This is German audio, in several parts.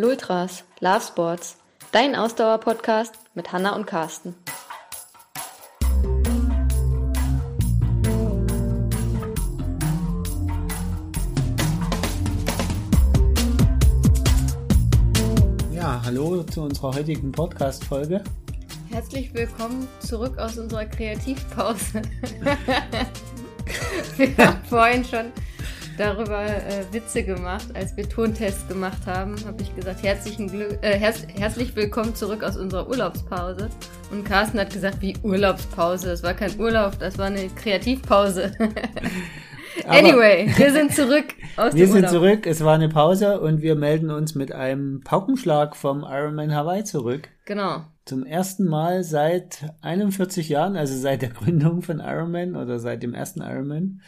Lultras, Love Sports, dein Ausdauer-Podcast mit Hanna und Carsten. Ja, hallo zu unserer heutigen Podcast-Folge. Herzlich willkommen zurück aus unserer Kreativpause. Wir haben vorhin schon darüber äh, Witze gemacht, als wir Tontest gemacht haben, habe ich gesagt, herzlichen Glück, äh, herz herzlich willkommen zurück aus unserer Urlaubspause. Und Carsten hat gesagt, wie Urlaubspause? Das war kein Urlaub, das war eine Kreativpause. anyway, wir sind zurück aus Wir sind Urlaub. zurück, es war eine Pause und wir melden uns mit einem Paukenschlag vom Ironman Hawaii zurück. Genau. Zum ersten Mal seit 41 Jahren, also seit der Gründung von Ironman oder seit dem ersten Ironman,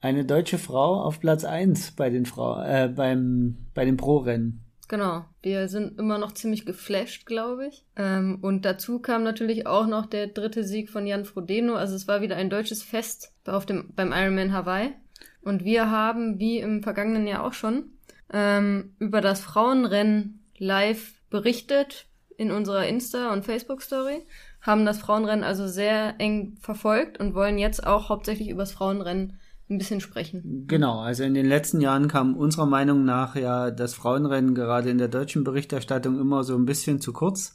eine deutsche Frau auf Platz 1 bei den Frau, äh, beim, bei den Pro-Rennen. Genau, wir sind immer noch ziemlich geflasht, glaube ich. Ähm, und dazu kam natürlich auch noch der dritte Sieg von Jan Frodeno. Also es war wieder ein deutsches Fest auf dem, beim Ironman Hawaii. Und wir haben, wie im vergangenen Jahr auch schon, ähm, über das Frauenrennen live berichtet in unserer Insta- und Facebook-Story. Haben das Frauenrennen also sehr eng verfolgt und wollen jetzt auch hauptsächlich über das Frauenrennen ein bisschen sprechen. Genau, also in den letzten Jahren kam unserer Meinung nach ja das Frauenrennen gerade in der deutschen Berichterstattung immer so ein bisschen zu kurz.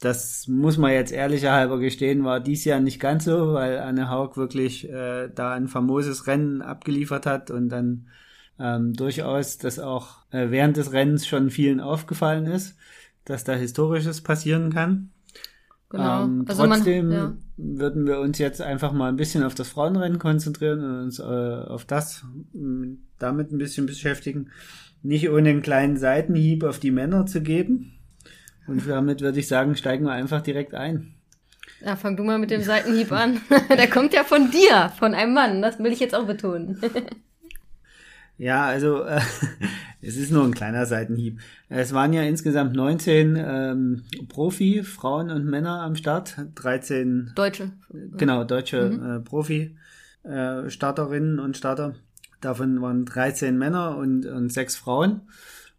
Das muss man jetzt ehrlicher halber gestehen, war dies Jahr nicht ganz so, weil Anne Haug wirklich äh, da ein famoses Rennen abgeliefert hat und dann ähm, durchaus das auch äh, während des Rennens schon vielen aufgefallen ist, dass da Historisches passieren kann. Genau. Ähm, also trotzdem man, ja. würden wir uns jetzt einfach mal ein bisschen auf das Frauenrennen konzentrieren und uns äh, auf das damit ein bisschen beschäftigen. Nicht ohne einen kleinen Seitenhieb auf die Männer zu geben. Und damit würde ich sagen, steigen wir einfach direkt ein. Ja, fang du mal mit dem Seitenhieb an. Der kommt ja von dir, von einem Mann. Das will ich jetzt auch betonen. Ja, also äh, es ist nur ein kleiner Seitenhieb. Es waren ja insgesamt 19 ähm, Profi, Frauen und Männer am Start, 13 Deutsche. Genau, deutsche mhm. äh, Profi äh, Starterinnen und Starter. Davon waren 13 Männer und, und sechs Frauen.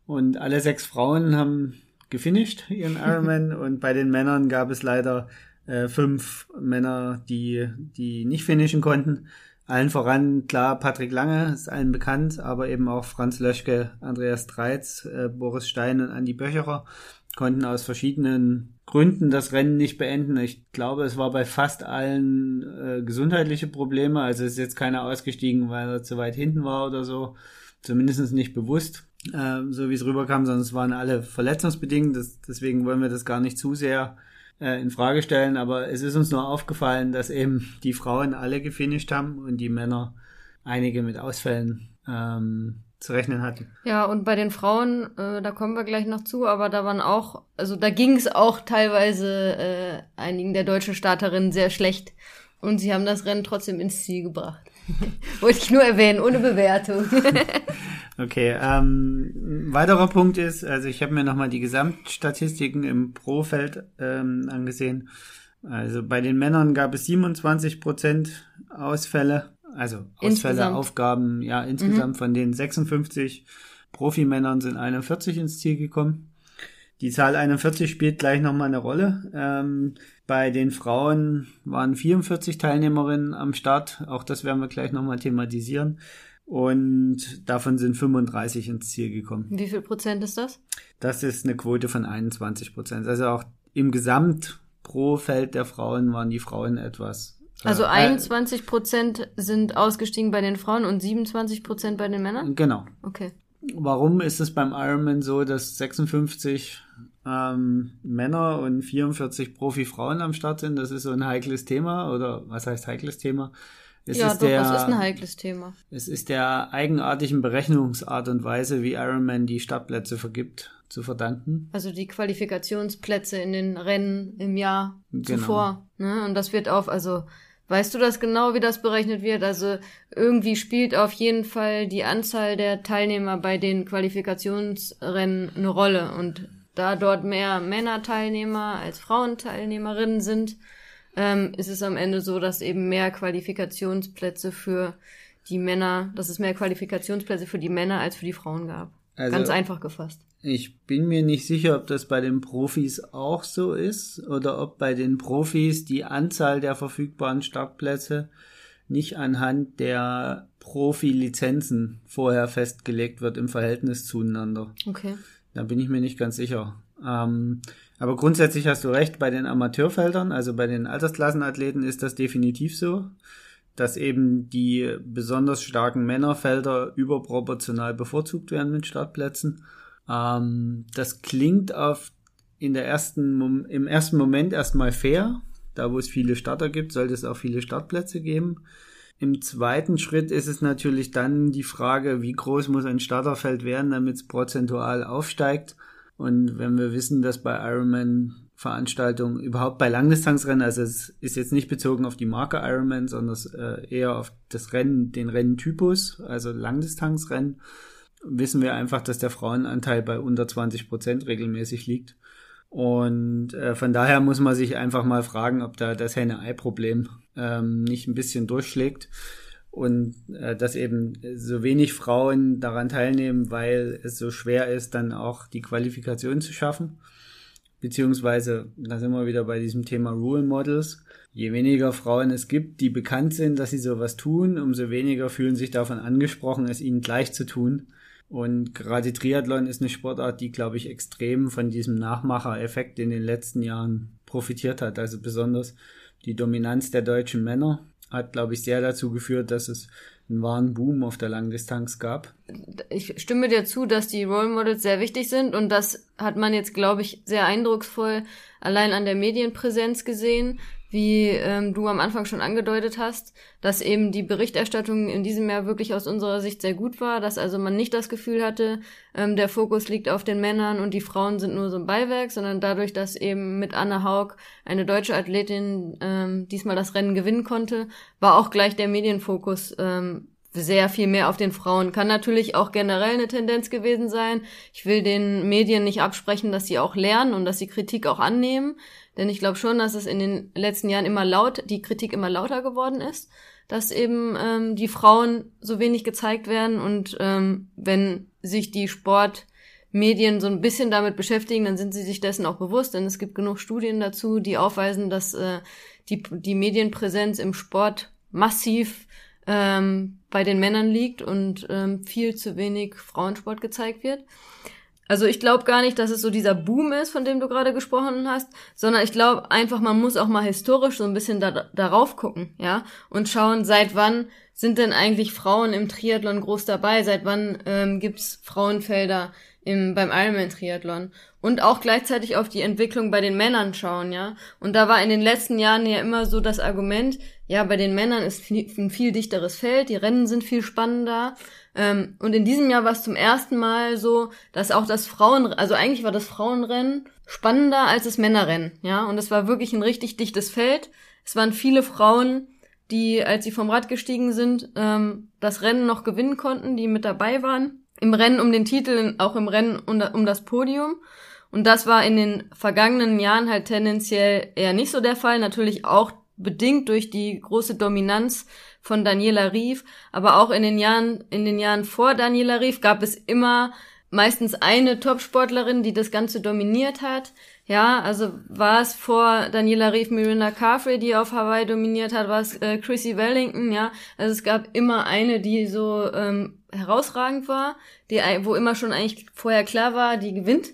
Und alle sechs Frauen haben gefinisht ihren Ironman und bei den Männern gab es leider äh, fünf Männer, die, die nicht finishen konnten. Allen voran, klar, Patrick Lange ist allen bekannt, aber eben auch Franz Löschke, Andreas Dreitz, äh, Boris Stein und Andi Böcherer konnten aus verschiedenen Gründen das Rennen nicht beenden. Ich glaube, es war bei fast allen äh, gesundheitliche Probleme. Also ist jetzt keiner ausgestiegen, weil er zu weit hinten war oder so. Zumindest nicht bewusst, äh, so wie es rüberkam, sondern es waren alle verletzungsbedingt. Das, deswegen wollen wir das gar nicht zu sehr äh, in Frage stellen, aber es ist uns nur aufgefallen, dass eben die Frauen alle gefinisht haben und die Männer einige mit Ausfällen ähm, zu rechnen hatten. Ja, und bei den Frauen, äh, da kommen wir gleich noch zu, aber da waren auch, also da ging es auch teilweise äh, einigen der deutschen Starterinnen sehr schlecht und sie haben das Rennen trotzdem ins Ziel gebracht. Wollte ich nur erwähnen, ohne Bewertung. okay, ähm, weiterer Punkt ist, also ich habe mir nochmal die Gesamtstatistiken im Pro-Feld ähm, angesehen. Also bei den Männern gab es 27 Prozent Ausfälle, also Ausfälle, insgesamt. Aufgaben, ja, insgesamt mhm. von den 56 Profimännern sind 41 ins Ziel gekommen. Die Zahl 41 spielt gleich nochmal eine Rolle. Ähm, bei den Frauen waren 44 Teilnehmerinnen am Start. Auch das werden wir gleich nochmal thematisieren. Und davon sind 35 ins Ziel gekommen. Wie viel Prozent ist das? Das ist eine Quote von 21 Prozent. Also auch im Gesamt pro Feld der Frauen waren die Frauen etwas. Äh, also 21 Prozent sind ausgestiegen bei den Frauen und 27 Prozent bei den Männern? Genau. Okay. Warum ist es beim Ironman so, dass 56 ähm, Männer und 44 Profi-Frauen am Start sind? Das ist so ein heikles Thema oder was heißt heikles Thema? Es ja, ist doch, der, das ist ein heikles Thema. Es ist der eigenartigen Berechnungsart und Weise, wie Ironman die Startplätze vergibt, zu verdanken. Also die Qualifikationsplätze in den Rennen im Jahr genau. zuvor. Ne? Und das wird auf, also Weißt du das genau, wie das berechnet wird? Also irgendwie spielt auf jeden Fall die Anzahl der Teilnehmer bei den Qualifikationsrennen eine Rolle. Und da dort mehr Männerteilnehmer als Frauenteilnehmerinnen sind, ähm, ist es am Ende so, dass eben mehr Qualifikationsplätze für die Männer, dass es mehr Qualifikationsplätze für die Männer als für die Frauen gab. Also, Ganz einfach gefasst. Ich bin mir nicht sicher, ob das bei den Profis auch so ist oder ob bei den Profis die Anzahl der verfügbaren Startplätze nicht anhand der Profi-Lizenzen vorher festgelegt wird im Verhältnis zueinander. Okay. Da bin ich mir nicht ganz sicher. Ähm, aber grundsätzlich hast du recht, bei den Amateurfeldern, also bei den Altersklassenathleten ist das definitiv so, dass eben die besonders starken Männerfelder überproportional bevorzugt werden mit Startplätzen. Ähm, das klingt auf in der ersten, im ersten Moment erstmal fair. Da, wo es viele Starter gibt, sollte es auch viele Startplätze geben. Im zweiten Schritt ist es natürlich dann die Frage, wie groß muss ein Starterfeld werden, damit es prozentual aufsteigt. Und wenn wir wissen, dass bei Ironman Veranstaltungen, überhaupt bei Langdistanzrennen, also es ist jetzt nicht bezogen auf die Marke Ironman, sondern äh, eher auf das Rennen, den Renntypus, also Langdistanzrennen, wissen wir einfach, dass der Frauenanteil bei unter 20 Prozent regelmäßig liegt. Und äh, von daher muss man sich einfach mal fragen, ob da das Henne-Ei-Problem ähm, nicht ein bisschen durchschlägt und äh, dass eben so wenig Frauen daran teilnehmen, weil es so schwer ist, dann auch die Qualifikation zu schaffen. Beziehungsweise, da sind wir wieder bei diesem Thema Rule Models. Je weniger Frauen es gibt, die bekannt sind, dass sie sowas tun, umso weniger fühlen sich davon angesprochen, es ihnen gleich zu tun. Und gerade Triathlon ist eine Sportart, die, glaube ich, extrem von diesem Nachmachereffekt in den letzten Jahren profitiert hat. Also besonders die Dominanz der deutschen Männer hat, glaube ich, sehr dazu geführt, dass es einen wahren Boom auf der Langdistanz gab. Ich stimme dir zu, dass die Role Models sehr wichtig sind und das hat man jetzt, glaube ich, sehr eindrucksvoll allein an der Medienpräsenz gesehen wie ähm, du am Anfang schon angedeutet hast, dass eben die Berichterstattung in diesem Jahr wirklich aus unserer Sicht sehr gut war, dass also man nicht das Gefühl hatte, ähm, der Fokus liegt auf den Männern und die Frauen sind nur so ein Beiwerk, sondern dadurch, dass eben mit Anne Haug eine deutsche Athletin ähm, diesmal das Rennen gewinnen konnte, war auch gleich der Medienfokus ähm, sehr viel mehr auf den Frauen. Kann natürlich auch generell eine Tendenz gewesen sein. Ich will den Medien nicht absprechen, dass sie auch lernen und dass sie Kritik auch annehmen. Denn ich glaube schon, dass es in den letzten Jahren immer laut, die Kritik immer lauter geworden ist, dass eben ähm, die Frauen so wenig gezeigt werden und ähm, wenn sich die Sportmedien so ein bisschen damit beschäftigen, dann sind sie sich dessen auch bewusst, denn es gibt genug Studien dazu, die aufweisen, dass äh, die, die Medienpräsenz im Sport massiv ähm, bei den Männern liegt und ähm, viel zu wenig Frauensport gezeigt wird. Also ich glaube gar nicht, dass es so dieser Boom ist, von dem du gerade gesprochen hast, sondern ich glaube einfach, man muss auch mal historisch so ein bisschen da, darauf gucken, ja, und schauen, seit wann sind denn eigentlich Frauen im Triathlon groß dabei, seit wann ähm, gibt's Frauenfelder im, beim Ironman-Triathlon und auch gleichzeitig auf die Entwicklung bei den Männern schauen, ja. Und da war in den letzten Jahren ja immer so das Argument, ja, bei den Männern ist ein viel dichteres Feld, die Rennen sind viel spannender. Ähm, und in diesem Jahr war es zum ersten Mal so, dass auch das Frauen, also eigentlich war das Frauenrennen spannender als das Männerrennen, ja. Und es war wirklich ein richtig dichtes Feld. Es waren viele Frauen, die, als sie vom Rad gestiegen sind, ähm, das Rennen noch gewinnen konnten, die mit dabei waren im Rennen um den Titel, auch im Rennen um das Podium. Und das war in den vergangenen Jahren halt tendenziell eher nicht so der Fall. Natürlich auch bedingt durch die große Dominanz von Daniela Rief. Aber auch in den Jahren, in den Jahren vor Daniela Rief gab es immer meistens eine Topsportlerin, die das Ganze dominiert hat. Ja, also war es vor Daniela Rief Miranda Carfrey, die auf Hawaii dominiert hat, war es äh, Chrissy Wellington, ja. Also es gab immer eine, die so ähm, herausragend war, die, wo immer schon eigentlich vorher klar war, die gewinnt.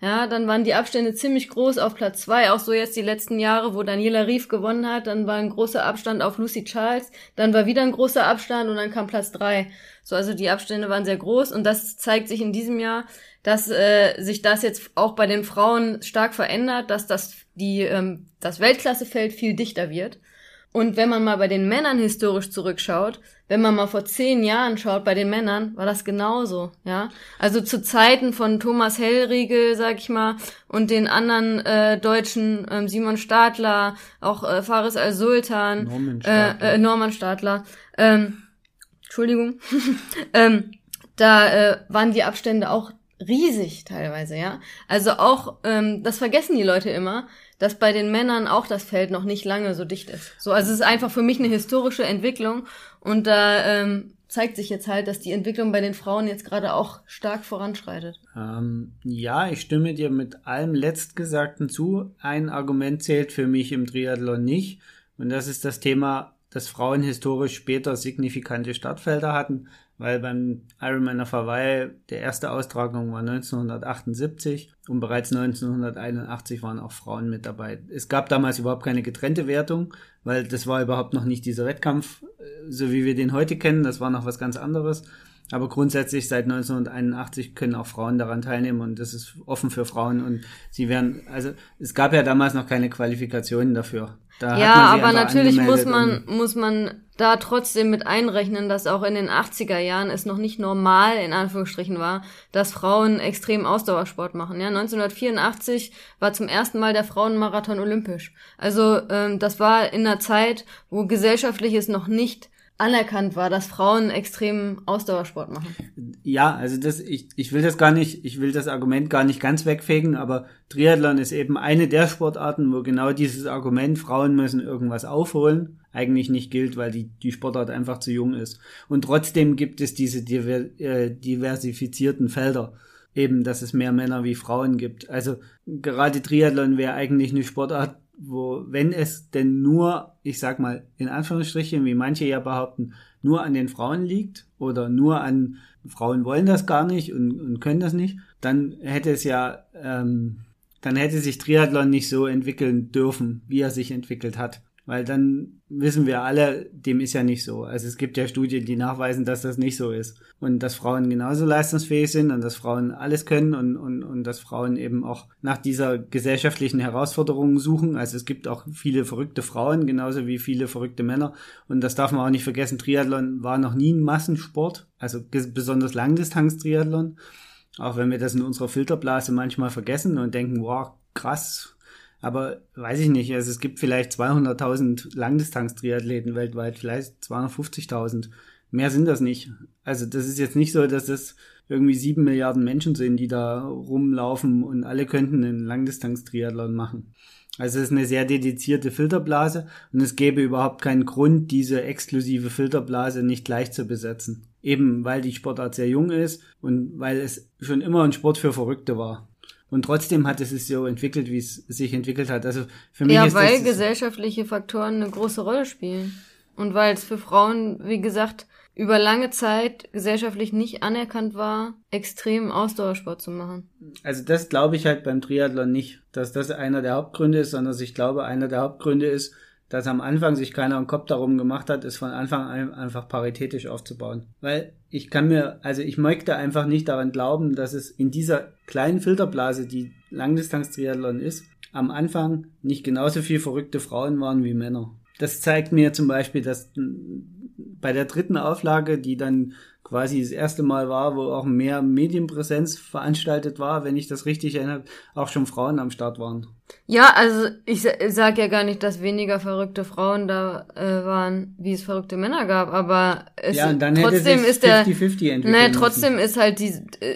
Ja, dann waren die Abstände ziemlich groß auf Platz zwei, auch so jetzt die letzten Jahre, wo Daniela Rief gewonnen hat, dann war ein großer Abstand auf Lucy Charles, dann war wieder ein großer Abstand und dann kam Platz drei. So, also die Abstände waren sehr groß und das zeigt sich in diesem Jahr, dass äh, sich das jetzt auch bei den Frauen stark verändert, dass das die ähm, das Weltklassefeld viel dichter wird. Und wenn man mal bei den Männern historisch zurückschaut, wenn man mal vor zehn Jahren schaut bei den Männern, war das genauso, ja. Also zu Zeiten von Thomas Hellriegel, sag ich mal, und den anderen äh, Deutschen, ähm, Simon Stadler, auch äh, Faris Al-Sultan, Norman Stadler, äh, äh, Norman Stadler ähm, Entschuldigung, ähm, da äh, waren die Abstände auch riesig teilweise, ja. Also auch, ähm, das vergessen die Leute immer, dass bei den Männern auch das Feld noch nicht lange so dicht ist. So, also es ist einfach für mich eine historische Entwicklung und da ähm, zeigt sich jetzt halt, dass die Entwicklung bei den Frauen jetzt gerade auch stark voranschreitet. Ähm, ja, ich stimme dir mit allem Letztgesagten zu. Ein Argument zählt für mich im Triathlon nicht. Und das ist das Thema, dass Frauen historisch später signifikante Startfelder hatten weil beim Ironman auf Hawaii der erste Austragung war 1978 und bereits 1981 waren auch Frauen mit dabei. Es gab damals überhaupt keine getrennte Wertung, weil das war überhaupt noch nicht dieser Wettkampf, äh, so wie wir den heute kennen. Das war noch was ganz anderes. Aber grundsätzlich seit 1981 können auch Frauen daran teilnehmen und das ist offen für Frauen und sie werden, also es gab ja damals noch keine Qualifikationen dafür. Da ja, aber natürlich muss man, muss man da trotzdem mit einrechnen, dass auch in den 80er Jahren es noch nicht normal in Anführungsstrichen war, dass Frauen extrem Ausdauersport machen. Ja, 1984 war zum ersten Mal der Frauenmarathon olympisch. Also ähm, das war in einer Zeit, wo gesellschaftliches noch nicht anerkannt war, dass Frauen extrem Ausdauersport machen. Ja, also das, ich, ich will das gar nicht, ich will das Argument gar nicht ganz wegfegen, aber Triathlon ist eben eine der Sportarten, wo genau dieses Argument, Frauen müssen irgendwas aufholen, eigentlich nicht gilt, weil die, die Sportart einfach zu jung ist. Und trotzdem gibt es diese diver, äh, diversifizierten Felder. Eben, dass es mehr Männer wie Frauen gibt. Also gerade Triathlon wäre eigentlich eine Sportart, wo, wenn es denn nur, ich sag mal, in Anführungsstrichen, wie manche ja behaupten, nur an den Frauen liegt oder nur an Frauen wollen das gar nicht und, und können das nicht, dann hätte es ja, ähm, dann hätte sich Triathlon nicht so entwickeln dürfen, wie er sich entwickelt hat. Weil dann wissen wir alle, dem ist ja nicht so. Also es gibt ja Studien, die nachweisen, dass das nicht so ist. Und dass Frauen genauso leistungsfähig sind und dass Frauen alles können und, und, und dass Frauen eben auch nach dieser gesellschaftlichen Herausforderung suchen. Also es gibt auch viele verrückte Frauen, genauso wie viele verrückte Männer. Und das darf man auch nicht vergessen. Triathlon war noch nie ein Massensport, also besonders Langdistanz-Triathlon. Auch wenn wir das in unserer Filterblase manchmal vergessen und denken, wow, krass, aber weiß ich nicht, also es gibt vielleicht 200.000 Langdistanz-Triathleten weltweit, vielleicht 250.000. Mehr sind das nicht. Also das ist jetzt nicht so, dass das irgendwie sieben Milliarden Menschen sind, die da rumlaufen und alle könnten einen Langdistanz-Triathlon machen. Also es ist eine sehr dedizierte Filterblase und es gäbe überhaupt keinen Grund, diese exklusive Filterblase nicht gleich zu besetzen. Eben weil die Sportart sehr jung ist und weil es schon immer ein Sport für Verrückte war. Und trotzdem hat es sich so entwickelt, wie es sich entwickelt hat. Also für mich ja, ist weil das, gesellschaftliche Faktoren eine große Rolle spielen. Und weil es für Frauen, wie gesagt, über lange Zeit gesellschaftlich nicht anerkannt war, extrem Ausdauersport zu machen. Also das glaube ich halt beim Triathlon nicht, dass das einer der Hauptgründe ist, sondern ich glaube, einer der Hauptgründe ist, dass am Anfang sich keiner einen Kopf darum gemacht hat, es von Anfang an einfach paritätisch aufzubauen. Weil ich kann mir, also ich möchte einfach nicht daran glauben, dass es in dieser kleinen Filterblase, die Langdistanz-Triathlon ist, am Anfang nicht genauso viel verrückte Frauen waren wie Männer. Das zeigt mir zum Beispiel, dass bei der dritten Auflage, die dann quasi das erste Mal war, wo auch mehr Medienpräsenz veranstaltet war, wenn ich das richtig erinnere, auch schon Frauen am Start waren. Ja, also ich sage ja gar nicht, dass weniger verrückte Frauen da äh, waren, wie es verrückte Männer gab, aber es ja, trotzdem ist der 50 -50 nee, trotzdem müssen. ist halt die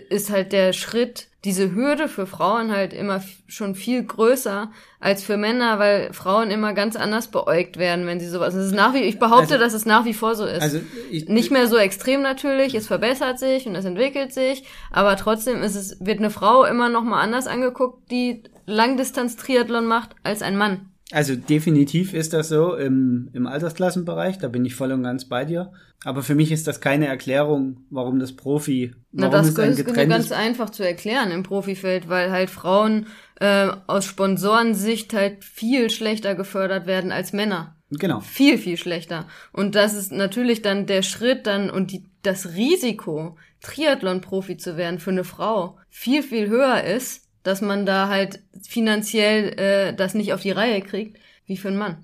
ist halt der Schritt diese Hürde für Frauen halt immer schon viel größer als für Männer, weil Frauen immer ganz anders beäugt werden, wenn sie sowas. Es ist nach wie, ich behaupte, also, dass es nach wie vor so ist. Also ich, Nicht mehr so extrem natürlich, es verbessert sich und es entwickelt sich, aber trotzdem ist es, wird eine Frau immer noch mal anders angeguckt, die Langdistanz-Triathlon macht, als ein Mann. Also definitiv ist das so im, im Altersklassenbereich, da bin ich voll und ganz bei dir. Aber für mich ist das keine Erklärung, warum das Profi, warum Na, das es ein ist ganz einfach zu erklären im Profifeld, weil halt Frauen äh, aus Sponsorensicht halt viel schlechter gefördert werden als Männer. Genau. Viel, viel schlechter. Und das ist natürlich dann der Schritt dann und die, das Risiko, Triathlon-Profi zu werden für eine Frau, viel, viel höher ist, dass man da halt finanziell äh, das nicht auf die Reihe kriegt, wie für einen Mann.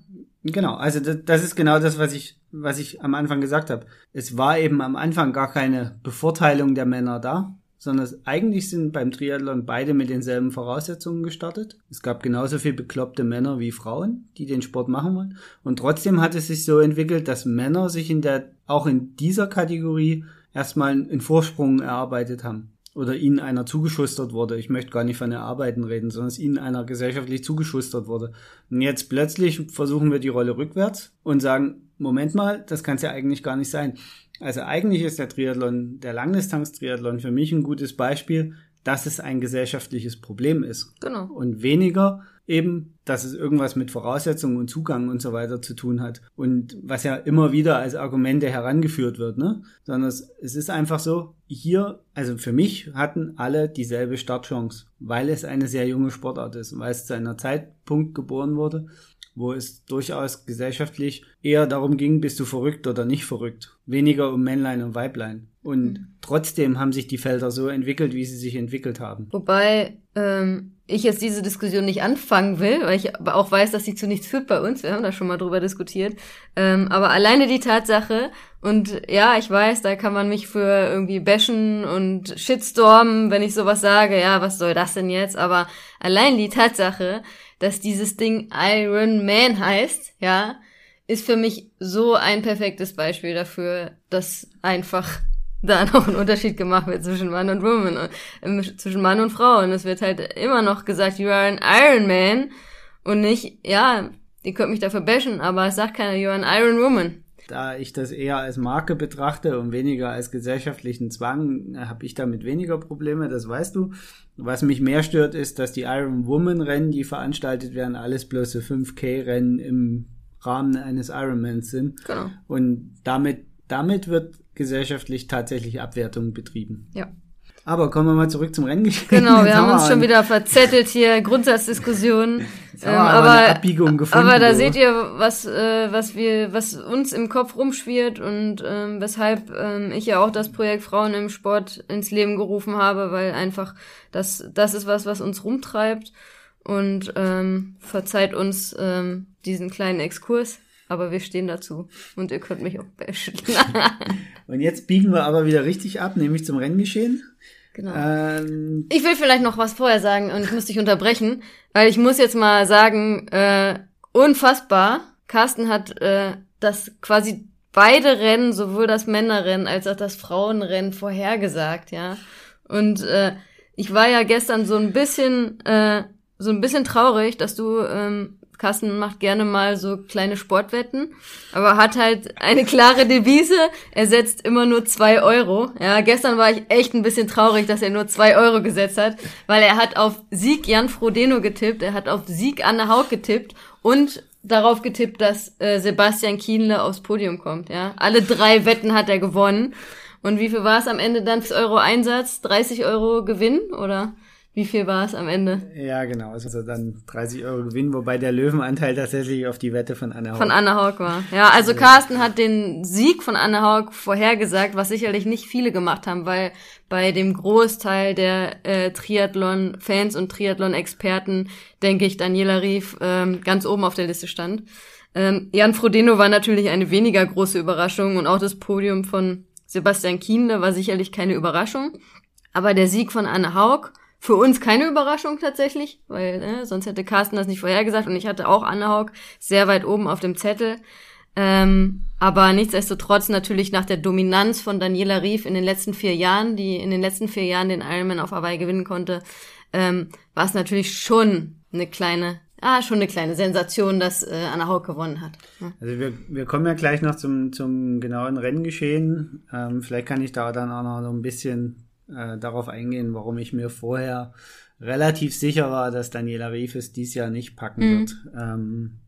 Genau, also das, das ist genau das, was ich, was ich am Anfang gesagt habe. Es war eben am Anfang gar keine Bevorteilung der Männer da, sondern eigentlich sind beim Triathlon beide mit denselben Voraussetzungen gestartet. Es gab genauso viel bekloppte Männer wie Frauen, die den Sport machen wollen. Und trotzdem hat es sich so entwickelt, dass Männer sich in der, auch in dieser Kategorie erstmal einen Vorsprung erarbeitet haben oder ihnen einer zugeschustert wurde. Ich möchte gar nicht von Erarbeiten reden, sondern es ihnen einer gesellschaftlich zugeschustert wurde. Und jetzt plötzlich versuchen wir die Rolle rückwärts und sagen, Moment mal, das kann es ja eigentlich gar nicht sein. Also eigentlich ist der Triathlon, der Langdistanz-Triathlon für mich ein gutes Beispiel, dass es ein gesellschaftliches Problem ist. Genau. Und weniger eben, dass es irgendwas mit Voraussetzungen und Zugang und so weiter zu tun hat. Und was ja immer wieder als Argumente herangeführt wird, ne? Sondern es, es ist einfach so, hier, also für mich hatten alle dieselbe Startchance, weil es eine sehr junge Sportart ist, weil es zu einer Zeitpunkt geboren wurde, wo es durchaus gesellschaftlich eher darum ging, bist du verrückt oder nicht verrückt. Weniger um Männlein und Weiblein. Und mhm. trotzdem haben sich die Felder so entwickelt, wie sie sich entwickelt haben. Wobei ähm, ich jetzt diese Diskussion nicht anfangen will, weil ich aber auch weiß, dass sie zu nichts führt bei uns. Wir haben da schon mal drüber diskutiert. Ähm, aber alleine die Tatsache, und ja, ich weiß, da kann man mich für irgendwie bashen und shitstormen, wenn ich sowas sage. Ja, was soll das denn jetzt? Aber allein die Tatsache, dass dieses Ding Iron Man heißt, ja, ist für mich so ein perfektes Beispiel dafür, dass einfach da noch ein Unterschied gemacht wird zwischen Mann und Woman, äh, zwischen Mann und Frau. Und es wird halt immer noch gesagt, you are an Iron Man und nicht, ja, ihr könnt mich dafür bashen, aber es sagt keiner, you are an Iron Woman. Da ich das eher als Marke betrachte und weniger als gesellschaftlichen Zwang, habe ich damit weniger Probleme, das weißt du. Was mich mehr stört, ist, dass die Iron Woman Rennen, die veranstaltet werden, alles bloße 5K Rennen im Rahmen eines Ironmans sind. Genau. Und damit, damit wird gesellschaftlich tatsächlich Abwertung betrieben. Ja. Aber kommen wir mal zurück zum Renngeschehen. Genau, wir haben uns schon wieder verzettelt hier, Grundsatzdiskussionen. Ähm, aber, aber, Abbiegung gefunden, aber da so. seht ihr, was, äh, was wir, was uns im Kopf rumschwirrt und ähm, weshalb ähm, ich ja auch das Projekt Frauen im Sport ins Leben gerufen habe, weil einfach das, das ist was, was uns rumtreibt. Und ähm, verzeiht uns ähm, diesen kleinen Exkurs aber wir stehen dazu und ihr könnt mich auch bashen. und jetzt biegen wir aber wieder richtig ab, nämlich zum Renngeschehen. Genau. Ähm, ich will vielleicht noch was vorher sagen und ich muss dich unterbrechen, weil ich muss jetzt mal sagen, äh, unfassbar. Carsten hat äh, das quasi beide Rennen, sowohl das Männerrennen als auch das Frauenrennen vorhergesagt, ja. Und äh, ich war ja gestern so ein bisschen, äh, so ein bisschen traurig, dass du ähm, Carsten macht gerne mal so kleine Sportwetten, aber hat halt eine klare Devise. Er setzt immer nur zwei Euro. Ja, gestern war ich echt ein bisschen traurig, dass er nur zwei Euro gesetzt hat, weil er hat auf Sieg Jan Frodeno getippt, er hat auf Sieg Anne Haug getippt und darauf getippt, dass äh, Sebastian Kienle aufs Podium kommt. Ja, alle drei Wetten hat er gewonnen. Und wie viel war es am Ende dann? Euro Einsatz, 30 Euro Gewinn oder? Wie viel war es am Ende? Ja, genau. Also dann 30 Euro Gewinn, wobei der Löwenanteil tatsächlich auf die Wette von Anne Haug. Von Anne Haug war. Ja, also Carsten hat den Sieg von Anne Haug vorhergesagt, was sicherlich nicht viele gemacht haben, weil bei dem Großteil der äh, Triathlon-Fans und Triathlon-Experten, denke ich, Daniela Rief ähm, ganz oben auf der Liste stand. Ähm, Jan Frodeno war natürlich eine weniger große Überraschung und auch das Podium von Sebastian Kienle war sicherlich keine Überraschung. Aber der Sieg von Anne Haug für uns keine Überraschung tatsächlich, weil ne, sonst hätte Carsten das nicht vorhergesagt und ich hatte auch Anne Haug sehr weit oben auf dem Zettel. Ähm, aber nichtsdestotrotz natürlich nach der Dominanz von Daniela Rief in den letzten vier Jahren, die in den letzten vier Jahren den Ironman auf Hawaii gewinnen konnte, ähm, war es natürlich schon eine kleine, ah, schon eine kleine Sensation, dass äh, Anna Haug gewonnen hat. Ja. Also wir, wir kommen ja gleich noch zum, zum genauen Renngeschehen. Ähm, vielleicht kann ich da dann auch noch so ein bisschen äh, darauf eingehen, warum ich mir vorher relativ sicher war, dass Daniela Rief es dies Jahr nicht packen mhm. wird. Ähm,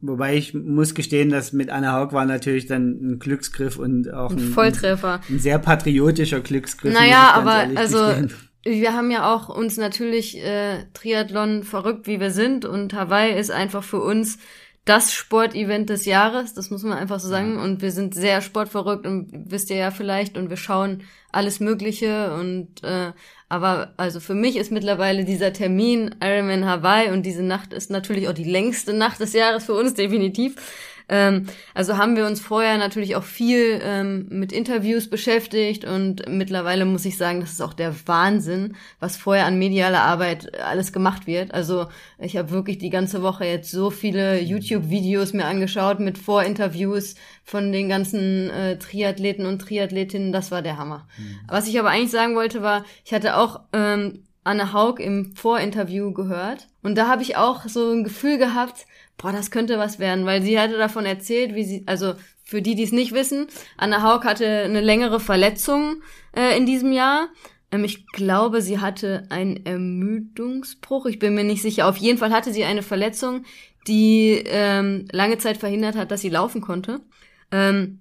wobei ich muss gestehen, dass mit Anna Haug war natürlich dann ein Glücksgriff und auch ein, ein Volltreffer. Ein, ein, sehr patriotischer Glücksgriff. Naja, aber also gestehen. wir haben ja auch uns natürlich äh, Triathlon verrückt, wie wir sind und Hawaii ist einfach für uns das Sportevent des Jahres, das muss man einfach so sagen. Und wir sind sehr sportverrückt und wisst ihr ja vielleicht und wir schauen alles Mögliche und äh, aber also für mich ist mittlerweile dieser Termin Ironman Hawaii und diese Nacht ist natürlich auch die längste Nacht des Jahres für uns definitiv. Ähm, also haben wir uns vorher natürlich auch viel ähm, mit Interviews beschäftigt und mittlerweile muss ich sagen, das ist auch der Wahnsinn, was vorher an medialer Arbeit alles gemacht wird. Also ich habe wirklich die ganze Woche jetzt so viele YouTube-Videos mir angeschaut mit Vorinterviews von den ganzen äh, Triathleten und Triathletinnen. Das war der Hammer. Mhm. Was ich aber eigentlich sagen wollte war, ich hatte auch ähm, Anne Haug im Vorinterview gehört und da habe ich auch so ein Gefühl gehabt, boah, das könnte was werden, weil sie hatte davon erzählt, wie sie, also für die, die es nicht wissen, Anna Haug hatte eine längere Verletzung äh, in diesem Jahr. Ähm, ich glaube, sie hatte einen Ermüdungsbruch. Ich bin mir nicht sicher. Auf jeden Fall hatte sie eine Verletzung, die ähm, lange Zeit verhindert hat, dass sie laufen konnte. Ähm,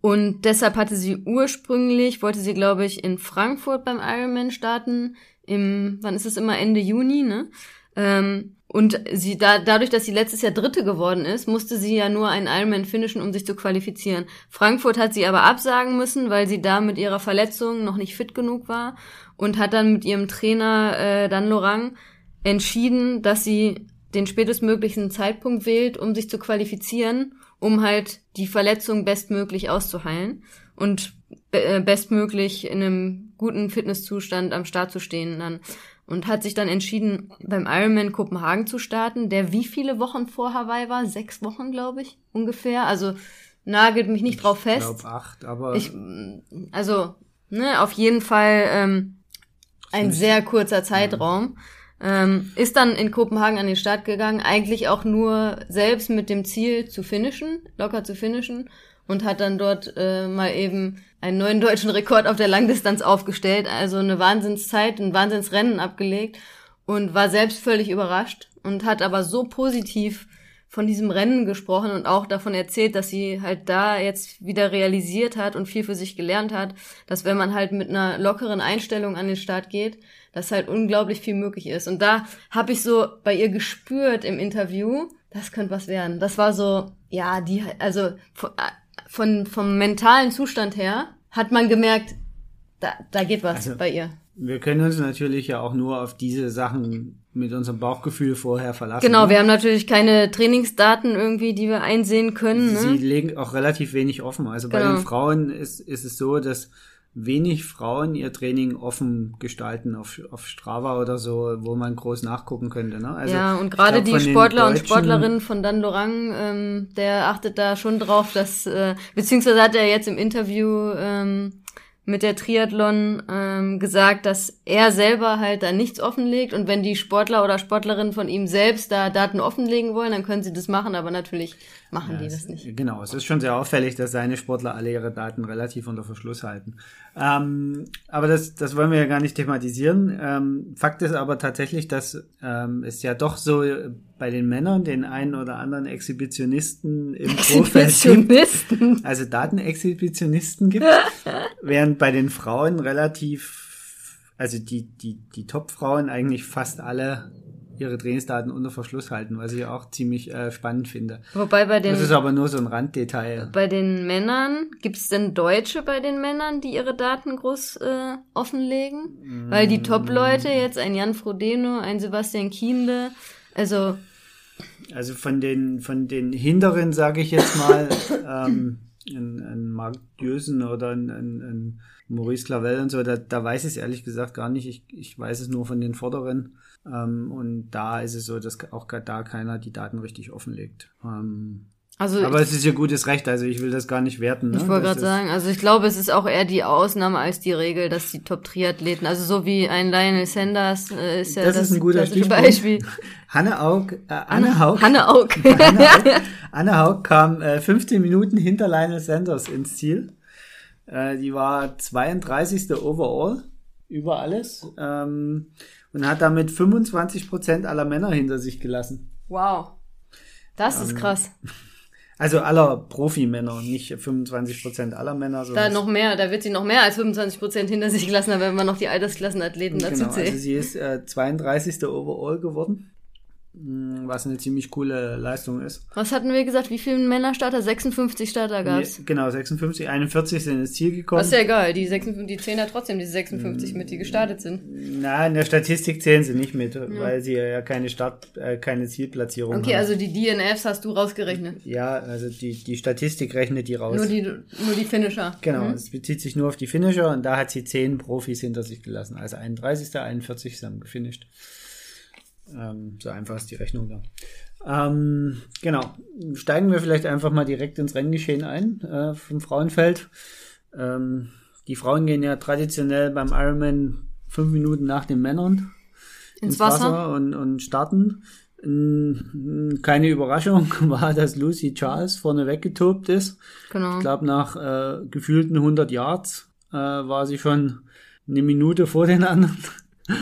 und deshalb hatte sie ursprünglich, wollte sie, glaube ich, in Frankfurt beim Ironman starten. Im, wann ist es immer Ende Juni, ne? Ähm, und sie da, dadurch, dass sie letztes Jahr Dritte geworden ist, musste sie ja nur einen Ironman finishen, um sich zu qualifizieren. Frankfurt hat sie aber absagen müssen, weil sie da mit ihrer Verletzung noch nicht fit genug war und hat dann mit ihrem Trainer äh, Dan Lorang entschieden, dass sie den spätestmöglichen Zeitpunkt wählt, um sich zu qualifizieren, um halt die Verletzung bestmöglich auszuheilen und äh, bestmöglich in einem guten Fitnesszustand am Start zu stehen dann und hat sich dann entschieden, beim Ironman Kopenhagen zu starten, der wie viele Wochen vor Hawaii war? Sechs Wochen, glaube ich, ungefähr. Also nagelt mich nicht drauf fest. Ich glaube acht, aber. Ich, also, ne, auf jeden Fall ähm, ein sehr kurzer Zeitraum. Ähm, ist dann in Kopenhagen an den Start gegangen, eigentlich auch nur selbst mit dem Ziel zu finishen, locker zu finishen und hat dann dort äh, mal eben einen neuen deutschen Rekord auf der Langdistanz aufgestellt, also eine Wahnsinnszeit, ein Wahnsinnsrennen abgelegt und war selbst völlig überrascht und hat aber so positiv von diesem Rennen gesprochen und auch davon erzählt, dass sie halt da jetzt wieder realisiert hat und viel für sich gelernt hat, dass wenn man halt mit einer lockeren Einstellung an den Start geht, dass halt unglaublich viel möglich ist. Und da habe ich so bei ihr gespürt im Interview, das könnte was werden. Das war so, ja, die, also von, vom mentalen Zustand her hat man gemerkt, da, da geht was also, bei ihr. Wir können uns natürlich ja auch nur auf diese Sachen mit unserem Bauchgefühl vorher verlassen. Genau, wir haben natürlich keine Trainingsdaten irgendwie, die wir einsehen können. Sie ne? legen auch relativ wenig offen. Also bei genau. den Frauen ist, ist es so, dass wenig Frauen ihr Training offen gestalten auf, auf Strava oder so, wo man groß nachgucken könnte. Ne? Also, ja, und gerade die Sportler und Sportlerinnen von Dan Lorang, ähm, der achtet da schon drauf, dass, äh, beziehungsweise hat er jetzt im Interview ähm, mit der Triathlon ähm, gesagt, dass er selber halt da nichts offenlegt und wenn die Sportler oder Sportlerinnen von ihm selbst da Daten offenlegen wollen, dann können sie das machen, aber natürlich machen ja, die das nicht. Genau, es ist schon sehr auffällig, dass seine Sportler alle ihre Daten relativ unter Verschluss halten. Ähm, aber das, das wollen wir ja gar nicht thematisieren. Ähm, Fakt ist aber tatsächlich, dass ähm, es ja doch so bei den Männern den einen oder anderen Exhibitionisten im Profeld gibt, also Datenexhibitionisten gibt, während bei den Frauen relativ, also die, die, die Top-Frauen eigentlich fast alle ihre Trainingsdaten unter Verschluss halten, was ich auch ziemlich äh, spannend finde. Wobei bei den das ist aber nur so ein Randdetail. Bei den Männern gibt es denn Deutsche bei den Männern, die ihre Daten groß äh, offenlegen? Mm. Weil die Top-Leute jetzt ein Jan Frodeno, ein Sebastian Kienle, also also von den von den Hinteren sage ich jetzt mal ähm, ein, ein Marc Dösen oder ein, ein, ein Maurice Clavel und so, da, da weiß ich es ehrlich gesagt gar nicht. Ich, ich weiß es nur von den Vorderen. Ähm, und da ist es so, dass auch da keiner die Daten richtig offenlegt. Ähm, also aber es ist ihr gutes Recht, also ich will das gar nicht werten. Ne? Ich wollte gerade sagen, also ich glaube, es ist auch eher die Ausnahme als die Regel, dass die Top-Triathleten, also so wie ein Lionel Sanders äh, ist ja das, das ist ein guter Beispiel. Hanne Aug, äh, Anne Haug, Hanne Aug. Hanne Haug, Anne Haug kam äh, 15 Minuten hinter Lionel Sanders ins Ziel. Äh, die war 32. overall über alles. Ähm, und hat damit 25 Prozent aller Männer hinter sich gelassen. Wow. Das ist ähm, krass. Also aller Profimänner, nicht 25 Prozent aller Männer. Da noch mehr, da wird sie noch mehr als 25 Prozent hinter sich gelassen, wenn man noch die Altersklassenathleten dazu genau, zählt. Also sie ist äh, 32. Overall geworden. Mm, was eine ziemlich coole Leistung ist. Was hatten wir gesagt? Wie viele Männerstarter? 56 Starter gab es. Genau, 56, 41 sind ins Ziel gekommen. Das ist ja egal, die, 56, die zählen ja trotzdem diese 56 mit, die gestartet sind. Na, in der Statistik zählen sie nicht mit, ja. weil sie ja keine Start, äh, keine Zielplatzierung okay, haben. Okay, also die DNFs hast du rausgerechnet. Ja, also die, die Statistik rechnet die raus. Nur die, nur die Finisher. Genau, mhm. es bezieht sich nur auf die Finisher und da hat sie 10 Profis hinter sich gelassen. Also 31. 41 haben gefinisht. Ähm, so einfach ist die Rechnung da. Ähm, genau. Steigen wir vielleicht einfach mal direkt ins Renngeschehen ein äh, vom Frauenfeld. Ähm, die Frauen gehen ja traditionell beim Ironman fünf Minuten nach den Männern ins, ins Wasser. Wasser, und, und starten. keine Überraschung war, dass Lucy Charles vorne weggetobt ist. Genau. Ich glaube, nach äh, gefühlten 100 Yards äh, war sie schon eine Minute vor den anderen.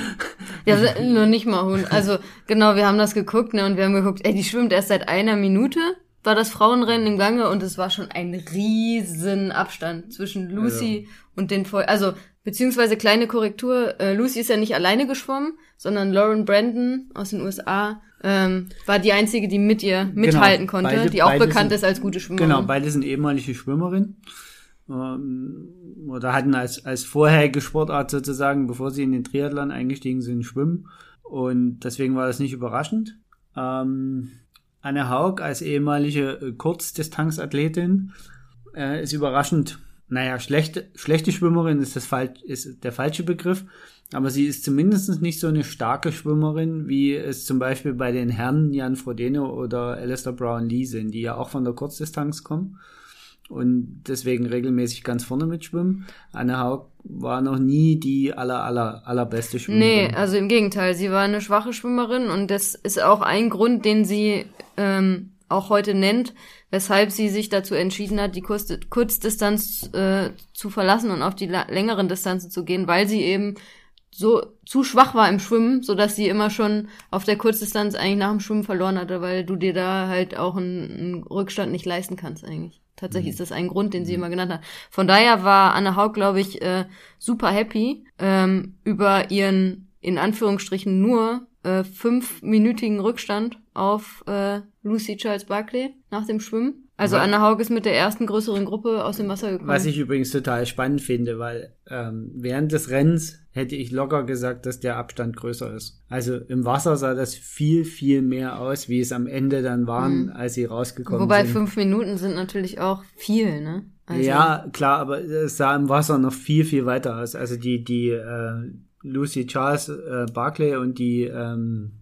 Ja, nur nicht mal. Also genau, wir haben das geguckt ne, und wir haben geguckt, ey, die schwimmt erst seit einer Minute war das Frauenrennen im Gange und es war schon ein riesen Abstand zwischen Lucy ja. und den Voll also beziehungsweise kleine Korrektur, äh, Lucy ist ja nicht alleine geschwommen, sondern Lauren Brandon aus den USA ähm, war die einzige, die mit ihr mithalten genau, konnte, beide, die auch bekannt sind, ist als gute Schwimmerin. Genau, beide sind ehemalige Schwimmerinnen ähm, oder hatten als als vorherige Sportart sozusagen, bevor sie in den Triathlon eingestiegen sind, Schwimmen und deswegen war das nicht überraschend. Ähm, Anne Haug als ehemalige äh, Kurzdistanzathletin äh, ist überraschend. Naja, schlechte, schlechte Schwimmerin ist, das falsch, ist der falsche Begriff, aber sie ist zumindest nicht so eine starke Schwimmerin, wie es zum Beispiel bei den Herren Jan Frodeno oder Alistair Brown Lee sind, die ja auch von der Kurzdistanz kommen und deswegen regelmäßig ganz vorne mitschwimmen. Anne Haug war noch nie die aller, aller, allerbeste Schwimmerin. Nee, also im Gegenteil, sie war eine schwache Schwimmerin und das ist auch ein Grund, den sie ähm, auch heute nennt, weshalb sie sich dazu entschieden hat, die Kurz Kurzdistanz äh, zu verlassen und auf die längeren Distanzen zu gehen, weil sie eben so zu schwach war im Schwimmen, so dass sie immer schon auf der Kurzdistanz eigentlich nach dem Schwimmen verloren hatte, weil du dir da halt auch einen, einen Rückstand nicht leisten kannst eigentlich. Tatsächlich mhm. ist das ein Grund, den sie mhm. immer genannt hat. Von daher war Anne Haug, glaube ich, äh, super happy ähm, über ihren in Anführungsstrichen nur äh, fünfminütigen Rückstand auf äh, Lucy Charles Barclay nach dem Schwimmen. Also Anna Haug ist mit der ersten größeren Gruppe aus dem Wasser gekommen. Was ich übrigens total spannend finde, weil ähm, während des Rennens hätte ich locker gesagt, dass der Abstand größer ist. Also im Wasser sah das viel, viel mehr aus, wie es am Ende dann waren, mhm. als sie rausgekommen Wobei sind. Wobei fünf Minuten sind natürlich auch viel, ne? Also ja, klar, aber es sah im Wasser noch viel, viel weiter aus. Also die, die äh, Lucy Charles äh, Barclay und die ähm,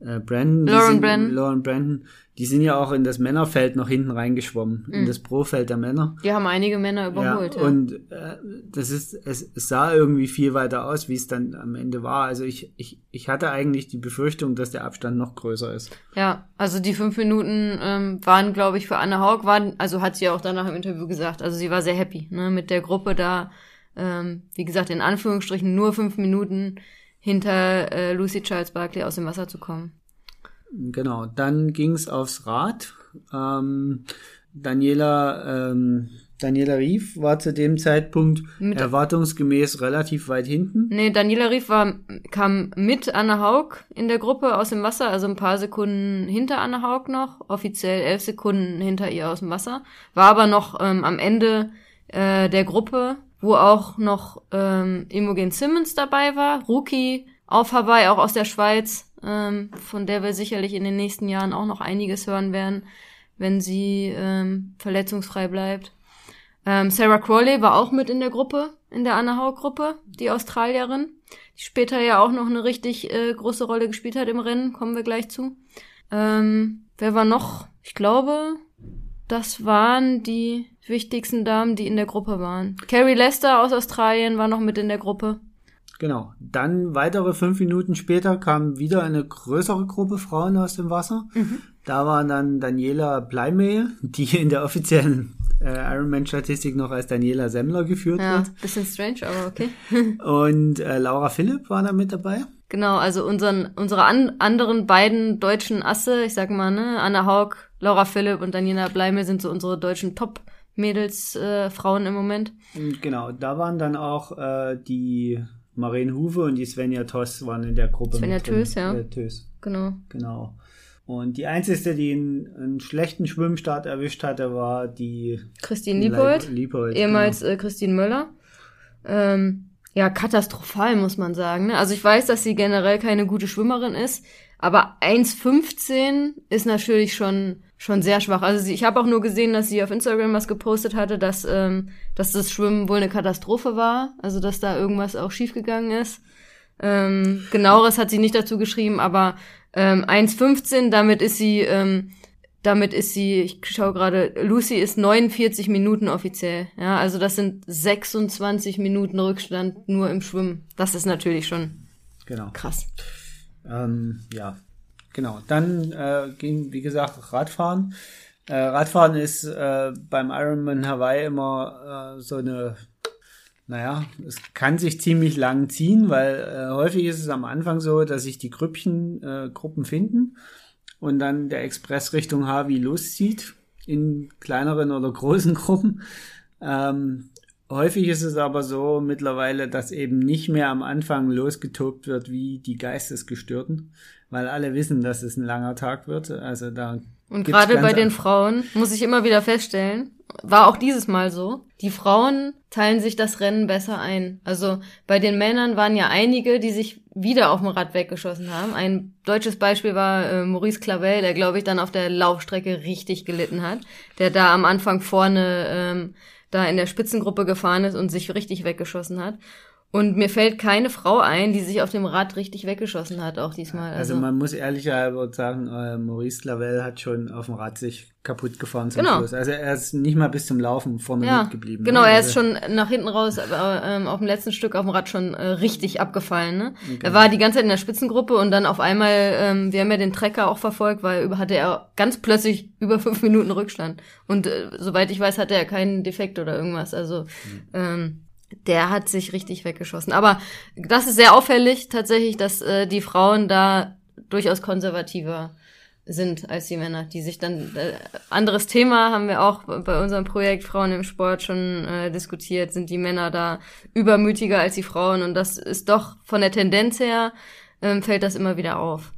äh, Brandon, Lauren Brandon. Lauren Brandon, die sind ja auch in das Männerfeld noch hinten reingeschwommen, mhm. in das Profeld der Männer. Die haben einige Männer überholt. Ja, ja. Und äh, das ist, es, es sah irgendwie viel weiter aus, wie es dann am Ende war. Also ich, ich, ich hatte eigentlich die Befürchtung, dass der Abstand noch größer ist. Ja, also die fünf Minuten ähm, waren, glaube ich, für Anne Haug, waren, also hat sie auch danach im Interview gesagt, also sie war sehr happy, ne, mit der Gruppe da, ähm, wie gesagt, in Anführungsstrichen nur fünf Minuten hinter äh, Lucy Charles Barkley aus dem Wasser zu kommen. Genau, dann ging's aufs Rad. Ähm, Daniela, ähm, Daniela Rief war zu dem Zeitpunkt mit erwartungsgemäß relativ weit hinten. Nee, Daniela Rief war, kam mit Anne Haug in der Gruppe aus dem Wasser, also ein paar Sekunden hinter Anne Haug noch, offiziell elf Sekunden hinter ihr aus dem Wasser, war aber noch ähm, am Ende äh, der Gruppe, wo auch noch ähm, Imogen Simmons dabei war, Rookie auf Hawaii, auch aus der Schweiz, ähm, von der wir sicherlich in den nächsten Jahren auch noch einiges hören werden, wenn sie ähm, verletzungsfrei bleibt. Ähm, Sarah Crawley war auch mit in der Gruppe, in der Anna Hau-Gruppe, die Australierin, die später ja auch noch eine richtig äh, große Rolle gespielt hat im Rennen, kommen wir gleich zu. Ähm, wer war noch? Ich glaube, das waren die wichtigsten Damen, die in der Gruppe waren. Carrie Lester aus Australien war noch mit in der Gruppe. Genau. Dann weitere fünf Minuten später kam wieder eine größere Gruppe Frauen aus dem Wasser. Mhm. Da war dann Daniela Bleimehl, die in der offiziellen äh, Ironman-Statistik noch als Daniela Semmler geführt ja, wird. Bisschen strange, aber okay. Und äh, Laura Philipp war da mit dabei. Genau, also unseren, unsere an, anderen beiden deutschen Asse, ich sag mal, ne, Anna Haug, Laura Philipp und Daniela Bleimel sind so unsere deutschen Top-Mädels, äh, Frauen im Moment. Genau, da waren dann auch äh, die Maren Huve und die Svenja Toss waren in der Gruppe. Svenja Tös, ja. Äh, Tös. Genau. Genau. Und die einzige, die einen, einen, schlechten Schwimmstart erwischt hatte, war die Christine Liebold, Liebold ehemals genau. äh, Christine Möller. Ähm, ja, katastrophal, muss man sagen. Ne? Also ich weiß, dass sie generell keine gute Schwimmerin ist, aber 1,15 ist natürlich schon schon sehr schwach. Also sie, ich habe auch nur gesehen, dass sie auf Instagram was gepostet hatte, dass, ähm, dass das Schwimmen wohl eine Katastrophe war. Also dass da irgendwas auch schiefgegangen ist. Ähm, genaueres hat sie nicht dazu geschrieben, aber ähm, 1,15, damit ist sie, ähm, damit ist sie, ich schaue gerade, Lucy ist 49 Minuten offiziell. Ja, also das sind 26 Minuten Rückstand nur im Schwimmen. Das ist natürlich schon genau. krass. Ähm, ja, genau. Dann äh, ging, wie gesagt, Radfahren. Äh, Radfahren ist äh, beim Ironman Hawaii immer äh, so eine, naja, es kann sich ziemlich lang ziehen, weil äh, häufig ist es am Anfang so, dass sich die Grüppchen, äh, Gruppen finden und dann der Express Richtung Hawi loszieht in kleineren oder großen Gruppen. Ähm, häufig ist es aber so mittlerweile, dass eben nicht mehr am Anfang losgetobt wird wie die Geistesgestörten, weil alle wissen, dass es ein langer Tag wird. Also da und gerade bei den Frauen muss ich immer wieder feststellen, war auch dieses Mal so. Die Frauen teilen sich das Rennen besser ein. Also bei den Männern waren ja einige, die sich wieder auf dem Rad weggeschossen haben. Ein deutsches Beispiel war äh, Maurice Clavel, der glaube ich dann auf der Laufstrecke richtig gelitten hat, der da am Anfang vorne ähm, da in der Spitzengruppe gefahren ist und sich richtig weggeschossen hat. Und mir fällt keine Frau ein, die sich auf dem Rad richtig weggeschossen hat, auch diesmal. Also, also man muss ehrlicherweise sagen, äh, Maurice Lavelle hat schon auf dem Rad sich kaputt gefahren zum genau. Schluss. Also er ist nicht mal bis zum Laufen vorne ja, mitgeblieben. Genau, ne? er ist also schon nach hinten raus, aber ähm, auf dem letzten Stück auf dem Rad schon äh, richtig abgefallen. Ne? Okay. Er war die ganze Zeit in der Spitzengruppe und dann auf einmal, ähm, wir haben ja den Trecker auch verfolgt, weil über hatte er ganz plötzlich über fünf Minuten Rückstand. Und äh, soweit ich weiß, hatte er keinen Defekt oder irgendwas. Also mhm. ähm, der hat sich richtig weggeschossen. Aber das ist sehr auffällig tatsächlich, dass äh, die Frauen da durchaus konservativer sind als die Männer, die sich dann äh, anderes Thema haben wir auch bei unserem Projekt Frauen im Sport schon äh, diskutiert, sind die Männer da übermütiger als die Frauen und das ist doch von der Tendenz her ähm, fällt das immer wieder auf.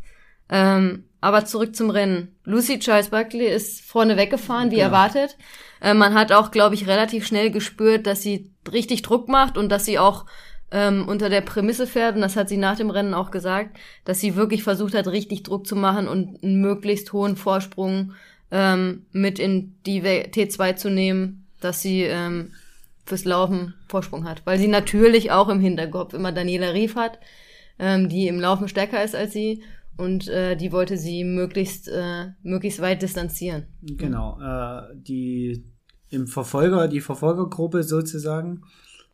Ähm, aber zurück zum Rennen. Lucy Charles Buckley ist vorne weggefahren, wie genau. erwartet. Äh, man hat auch, glaube ich, relativ schnell gespürt, dass sie richtig Druck macht und dass sie auch ähm, unter der Prämisse fährt, und das hat sie nach dem Rennen auch gesagt, dass sie wirklich versucht hat, richtig Druck zu machen und einen möglichst hohen Vorsprung ähm, mit in die T2 zu nehmen, dass sie ähm, fürs Laufen Vorsprung hat. Weil sie natürlich auch im Hinterkopf immer Daniela Rief hat, ähm, die im Laufen stärker ist als sie und äh, die wollte sie möglichst äh, möglichst weit distanzieren. Genau, äh, die im Verfolger, die Verfolgergruppe sozusagen,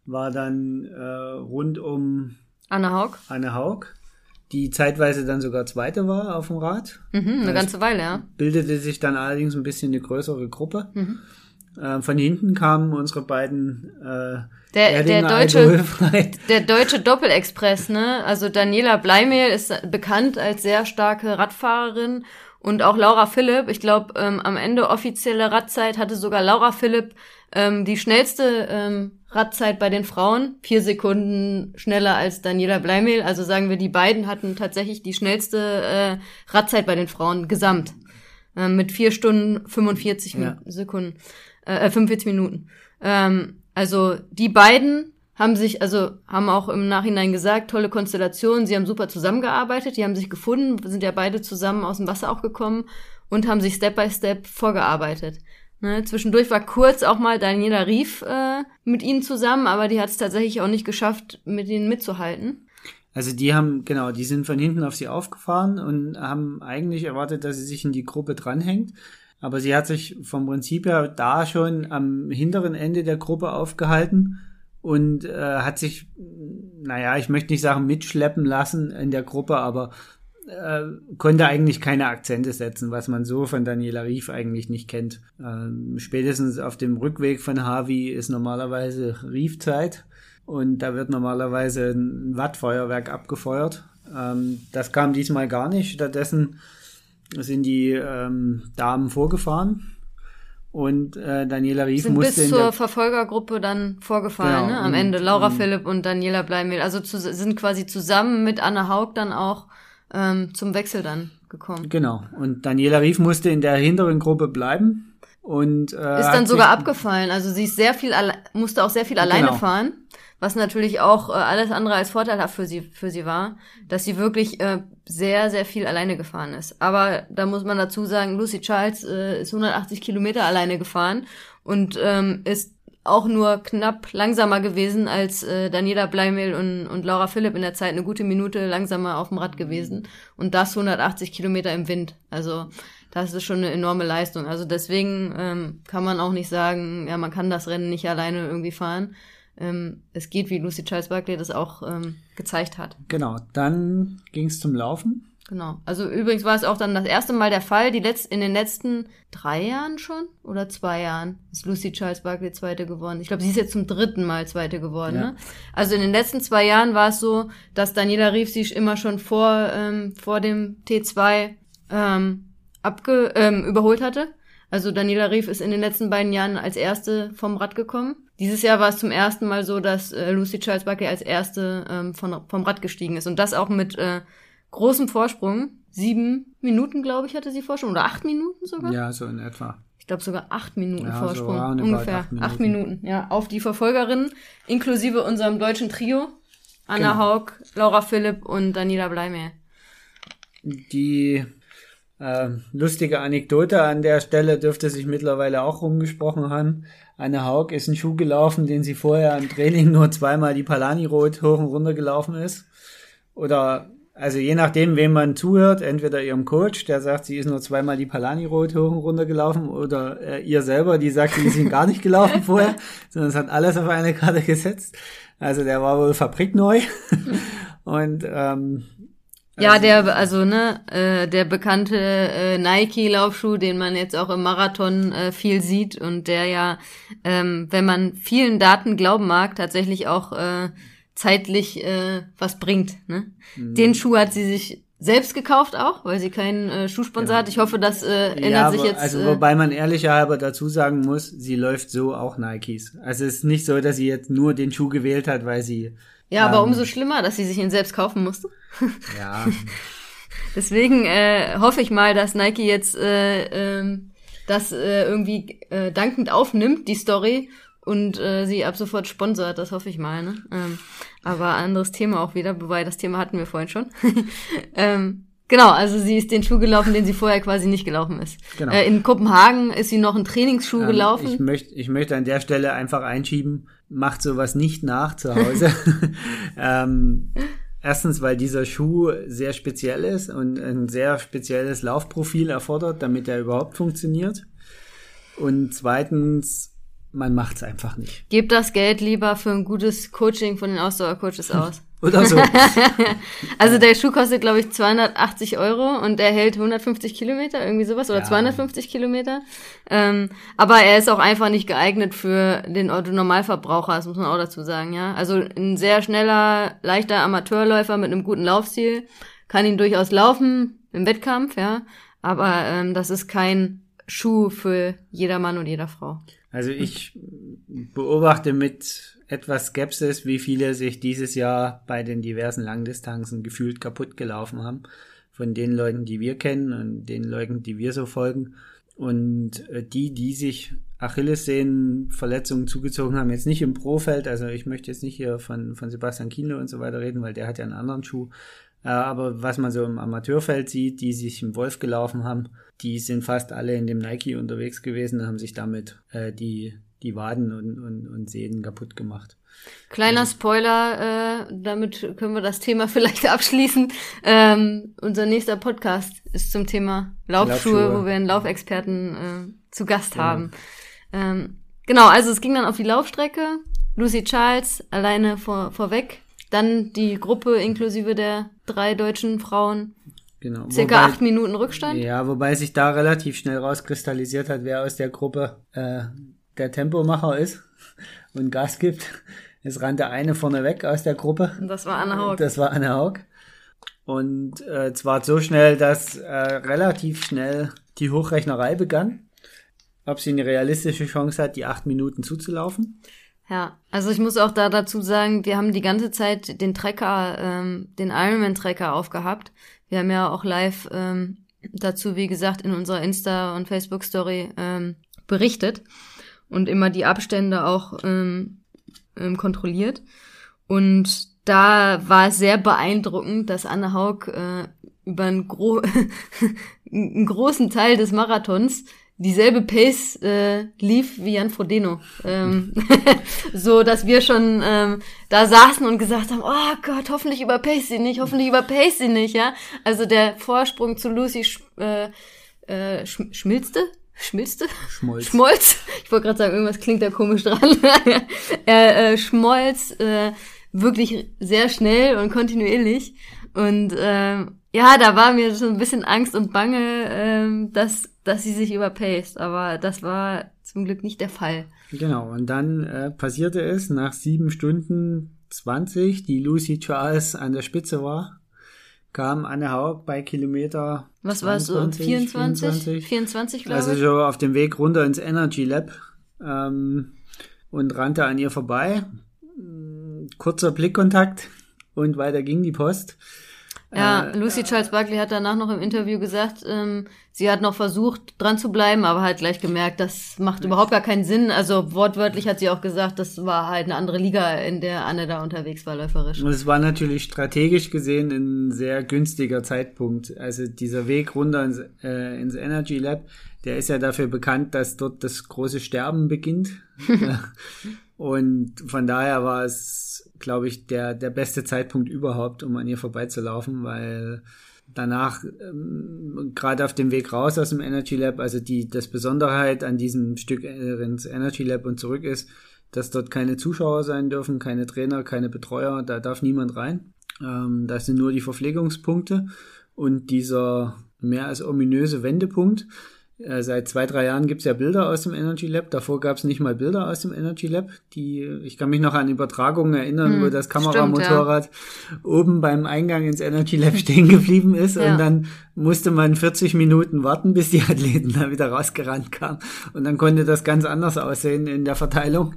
war dann äh, rund um Anne Haug. Anne Haug, die zeitweise dann sogar Zweite war auf dem Rad. Mhm, eine ganze Weile, ja. Bildete sich dann allerdings ein bisschen eine größere Gruppe. Mhm. Äh, von hinten kamen unsere beiden der, der deutsche der deutsche Doppelexpress, ne? Also Daniela Bleimehl ist bekannt als sehr starke Radfahrerin und auch Laura Philipp, ich glaube, ähm, am Ende offizielle Radzeit hatte sogar Laura Philipp ähm, die schnellste ähm, Radzeit bei den Frauen, vier Sekunden schneller als Daniela Bleimehl. Also sagen wir, die beiden hatten tatsächlich die schnellste äh, Radzeit bei den Frauen gesamt. Äh, mit vier Stunden 45 ja. Sekunden, äh, 45 Minuten. Ähm, also die beiden haben sich, also haben auch im Nachhinein gesagt, tolle Konstellation, sie haben super zusammengearbeitet, die haben sich gefunden, sind ja beide zusammen aus dem Wasser auch gekommen und haben sich Step by Step vorgearbeitet. Ne, zwischendurch war kurz auch mal Daniela Rief äh, mit ihnen zusammen, aber die hat es tatsächlich auch nicht geschafft, mit ihnen mitzuhalten. Also die haben, genau, die sind von hinten auf sie aufgefahren und haben eigentlich erwartet, dass sie sich in die Gruppe dranhängt. Aber sie hat sich vom Prinzip her da schon am hinteren Ende der Gruppe aufgehalten und äh, hat sich, naja, ich möchte nicht sagen mitschleppen lassen in der Gruppe, aber äh, konnte eigentlich keine Akzente setzen, was man so von Daniela Rief eigentlich nicht kennt. Ähm, spätestens auf dem Rückweg von Harvey ist normalerweise Riefzeit und da wird normalerweise ein Wattfeuerwerk abgefeuert. Ähm, das kam diesmal gar nicht. Stattdessen sind die ähm, Damen vorgefahren und äh, Daniela Rief sind musste bis zur Verfolgergruppe dann vorgefallen, genau, ne? Am Ende Laura und, Philipp und Daniela Bleimehl, also zu, sind quasi zusammen mit Anna Haug dann auch ähm, zum Wechsel dann gekommen. Genau. Und Daniela Rief musste in der hinteren Gruppe bleiben und äh, ist dann sogar abgefallen. Also sie ist sehr viel musste auch sehr viel alleine genau. fahren was natürlich auch äh, alles andere als vorteilhaft für sie für sie war, dass sie wirklich äh, sehr sehr viel alleine gefahren ist. Aber da muss man dazu sagen, Lucy Charles äh, ist 180 Kilometer alleine gefahren und ähm, ist auch nur knapp langsamer gewesen als äh, Daniela Bleimehl und, und Laura Philipp in der Zeit eine gute Minute langsamer auf dem Rad gewesen und das 180 Kilometer im Wind. Also das ist schon eine enorme Leistung. Also deswegen ähm, kann man auch nicht sagen, ja man kann das Rennen nicht alleine irgendwie fahren ähm, es geht, wie Lucy Charles Barkley das auch ähm, gezeigt hat. Genau, dann ging es zum Laufen. Genau. Also übrigens war es auch dann das erste Mal der Fall, die letzt, in den letzten drei Jahren schon oder zwei Jahren ist Lucy Charles Barkley Zweite geworden. Ich glaube, sie ist jetzt zum dritten Mal Zweite geworden. Ja. Ne? Also in den letzten zwei Jahren war es so, dass Daniela Rief sich immer schon vor, ähm, vor dem T2 ähm, abge, ähm, überholt hatte. Also Daniela Rief ist in den letzten beiden Jahren als erste vom Rad gekommen. Dieses Jahr war es zum ersten Mal so, dass äh, Lucy Charles Barkley als erste ähm, von, vom Rad gestiegen ist. Und das auch mit äh, großem Vorsprung. Sieben Minuten, glaube ich, hatte sie Vorsprung. Oder acht Minuten sogar? Ja, so in etwa. Ich glaube sogar acht Minuten ja, Vorsprung. So ungefähr. Acht Minuten. acht Minuten. ja. Auf die Verfolgerinnen, inklusive unserem deutschen Trio. Anna genau. Haug, Laura Philipp und Daniela Bleimehl. Die äh, lustige Anekdote an der Stelle dürfte sich mittlerweile auch rumgesprochen haben. Anne Haug ist ein Schuh gelaufen, den sie vorher im Training nur zweimal die Palani-Rot hoch und runter gelaufen ist. Oder also je nachdem, wem man zuhört, entweder ihrem Coach, der sagt, sie ist nur zweimal die Palani-Rot hoch und runter gelaufen, oder äh, ihr selber, die sagt, sie ist ihn gar nicht gelaufen vorher, sondern es hat alles auf eine Karte gesetzt. Also der war wohl fabrikneu. und ähm, ja, also der, also ne, äh, der bekannte äh, Nike-Laufschuh, den man jetzt auch im Marathon äh, viel sieht und der ja, ähm, wenn man vielen Daten glauben mag, tatsächlich auch äh, zeitlich äh, was bringt. Ne? Mhm. Den Schuh hat sie sich selbst gekauft auch, weil sie keinen äh, Schuhsponsor ja. hat. Ich hoffe, das äh, ändert ja, sich jetzt. Also wobei man ehrlicherhalber dazu sagen muss, sie läuft so auch Nikes. Also es ist nicht so, dass sie jetzt nur den Schuh gewählt hat, weil sie. Ja, aber ähm, umso schlimmer, dass sie sich ihn selbst kaufen musste. Ja. Deswegen äh, hoffe ich mal, dass Nike jetzt äh, äh, das äh, irgendwie äh, dankend aufnimmt, die Story, und äh, sie ab sofort sponsert, das hoffe ich mal. Ne? Ähm, aber anderes Thema auch wieder, wobei das Thema hatten wir vorhin schon. ähm, genau, also sie ist den Schuh gelaufen, den sie vorher quasi nicht gelaufen ist. Genau. Äh, in Kopenhagen ist sie noch einen Trainingsschuh ähm, gelaufen. Ich möchte ich möchte an der Stelle einfach einschieben, macht sowas nicht nach zu Hause. ähm, Erstens, weil dieser Schuh sehr speziell ist und ein sehr spezielles Laufprofil erfordert, damit er überhaupt funktioniert. Und zweitens, man macht es einfach nicht. Gebt das Geld lieber für ein gutes Coaching von den Ausdauercoaches aus. Oder so. also der Schuh kostet, glaube ich, 280 Euro und er hält 150 Kilometer, irgendwie sowas, oder ja. 250 Kilometer. Ähm, aber er ist auch einfach nicht geeignet für den Autonormalverbraucher, das muss man auch dazu sagen, ja. Also ein sehr schneller, leichter Amateurläufer mit einem guten Laufstil kann ihn durchaus laufen im Wettkampf, ja. Aber ähm, das ist kein Schuh für jeder Mann und jeder Frau. Also ich beobachte mit etwas Skepsis, wie viele sich dieses Jahr bei den diversen Langdistanzen gefühlt kaputt gelaufen haben. Von den Leuten, die wir kennen und den Leuten, die wir so folgen. Und äh, die, die sich Achillessehnenverletzungen zugezogen haben, jetzt nicht im Profeld, also ich möchte jetzt nicht hier von, von Sebastian Kienle und so weiter reden, weil der hat ja einen anderen Schuh, aber was man so im Amateurfeld sieht, die sich im Wolf gelaufen haben, die sind fast alle in dem Nike unterwegs gewesen und haben sich damit äh, die, die Waden und, und, und Sehnen kaputt gemacht. Kleiner also Spoiler, äh, damit können wir das Thema vielleicht abschließen. Ähm, unser nächster Podcast ist zum Thema Laufschuhe, Laufschuhe. wo wir einen Laufexperten äh, zu Gast genau. haben. Ähm, genau, also es ging dann auf die Laufstrecke. Lucy Charles alleine vor, vorweg dann die Gruppe inklusive der drei deutschen Frauen. Genau. Circa wobei, acht Minuten Rückstand. Ja, wobei sich da relativ schnell rauskristallisiert hat, wer aus der Gruppe äh, der Tempomacher ist und Gas gibt. Es rannte eine vorne weg aus der Gruppe. Und das war Anne Haug. Das war Anne Haug. Und äh, zwar so schnell, dass äh, relativ schnell die Hochrechnerei begann, ob sie eine realistische Chance hat, die acht Minuten zuzulaufen. Ja, also ich muss auch da dazu sagen, wir haben die ganze Zeit den Trecker, ähm, den Ironman-Trecker aufgehabt. Wir haben ja auch live ähm, dazu, wie gesagt, in unserer Insta- und Facebook-Story ähm, berichtet und immer die Abstände auch ähm, ähm, kontrolliert. Und da war es sehr beeindruckend, dass Anne Haug äh, über einen, gro einen großen Teil des Marathons dieselbe Pace äh, lief wie Jan Frodeno. Ähm, so, dass wir schon ähm, da saßen und gesagt haben, oh Gott, hoffentlich überpace sie nicht, hoffentlich überpace sie nicht, ja. Also der Vorsprung zu Lucy sch äh, äh, sch schmilzte, schmilzte? Schmolz. Schmolz. Ich wollte gerade sagen, irgendwas klingt da komisch dran. er äh, schmolz äh, wirklich sehr schnell und kontinuierlich. Und äh, ja, da war mir so ein bisschen Angst und Bange, ähm, dass, dass sie sich überpaced. Aber das war zum Glück nicht der Fall. Genau, und dann äh, passierte es nach sieben Stunden 20, die Lucy Charles an der Spitze war, kam Anne Haug bei Kilometer Was war es so? 24? 24, 24 glaube also ich. so auf dem Weg runter ins Energy Lab ähm, und rannte an ihr vorbei. Kurzer Blickkontakt und weiter ging die Post. Ja, äh, Lucy Charles Buckley hat danach noch im Interview gesagt, ähm, sie hat noch versucht, dran zu bleiben, aber halt gleich gemerkt, das macht überhaupt gar keinen Sinn. Also wortwörtlich hat sie auch gesagt, das war halt eine andere Liga, in der Anne da unterwegs war, läuferisch. Und es war natürlich strategisch gesehen ein sehr günstiger Zeitpunkt. Also dieser Weg runter ins, äh, ins Energy Lab, der ist ja dafür bekannt, dass dort das große Sterben beginnt. Und von daher war es, glaube ich, der, der beste Zeitpunkt überhaupt, um an ihr vorbeizulaufen, weil danach, ähm, gerade auf dem Weg raus aus dem Energy Lab, also die, das Besonderheit an diesem Stück äh, ins Energy Lab und zurück ist, dass dort keine Zuschauer sein dürfen, keine Trainer, keine Betreuer, da darf niemand rein. Ähm, das sind nur die Verpflegungspunkte und dieser mehr als ominöse Wendepunkt, äh, seit zwei, drei Jahren gibt's ja Bilder aus dem Energy Lab. Davor gab's nicht mal Bilder aus dem Energy Lab. Die, ich kann mich noch an Übertragungen erinnern, hm, wo das Kameramotorrad ja. oben beim Eingang ins Energy Lab stehen geblieben ist. Ja. Und dann musste man 40 Minuten warten, bis die Athleten da wieder rausgerannt kamen. Und dann konnte das ganz anders aussehen in der Verteilung.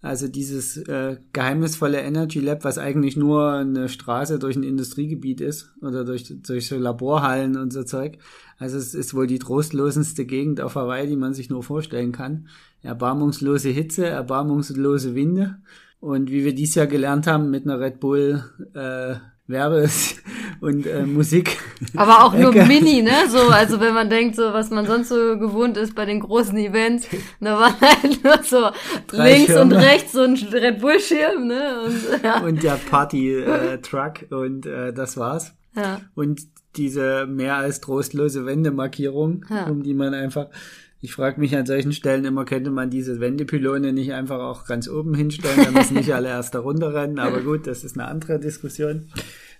Also dieses äh, geheimnisvolle Energy Lab, was eigentlich nur eine Straße durch ein Industriegebiet ist oder durch, durch so Laborhallen und so Zeug. Also es ist wohl die trostlosendste Gegend auf Hawaii, die man sich nur vorstellen kann. Erbarmungslose Hitze, erbarmungslose Winde. Und wie wir dies Jahr gelernt haben mit einer Red Bull äh, Werbes und äh, Musik. Aber auch nur mini, ne? So, also wenn man denkt, so was man sonst so gewohnt ist bei den großen Events, da war halt nur so Drei links Schirme. und rechts so ein Red Bull Schirm, ne? Und, ja. und der Party äh, Truck und äh, das war's. Ja. Und diese mehr als trostlose Wendemarkierung, ja. um die man einfach ich frage mich an solchen Stellen immer, könnte man diese Wendepylone nicht einfach auch ganz oben hinstellen, dann müssen nicht alle erst da runterrennen, aber gut, das ist eine andere Diskussion.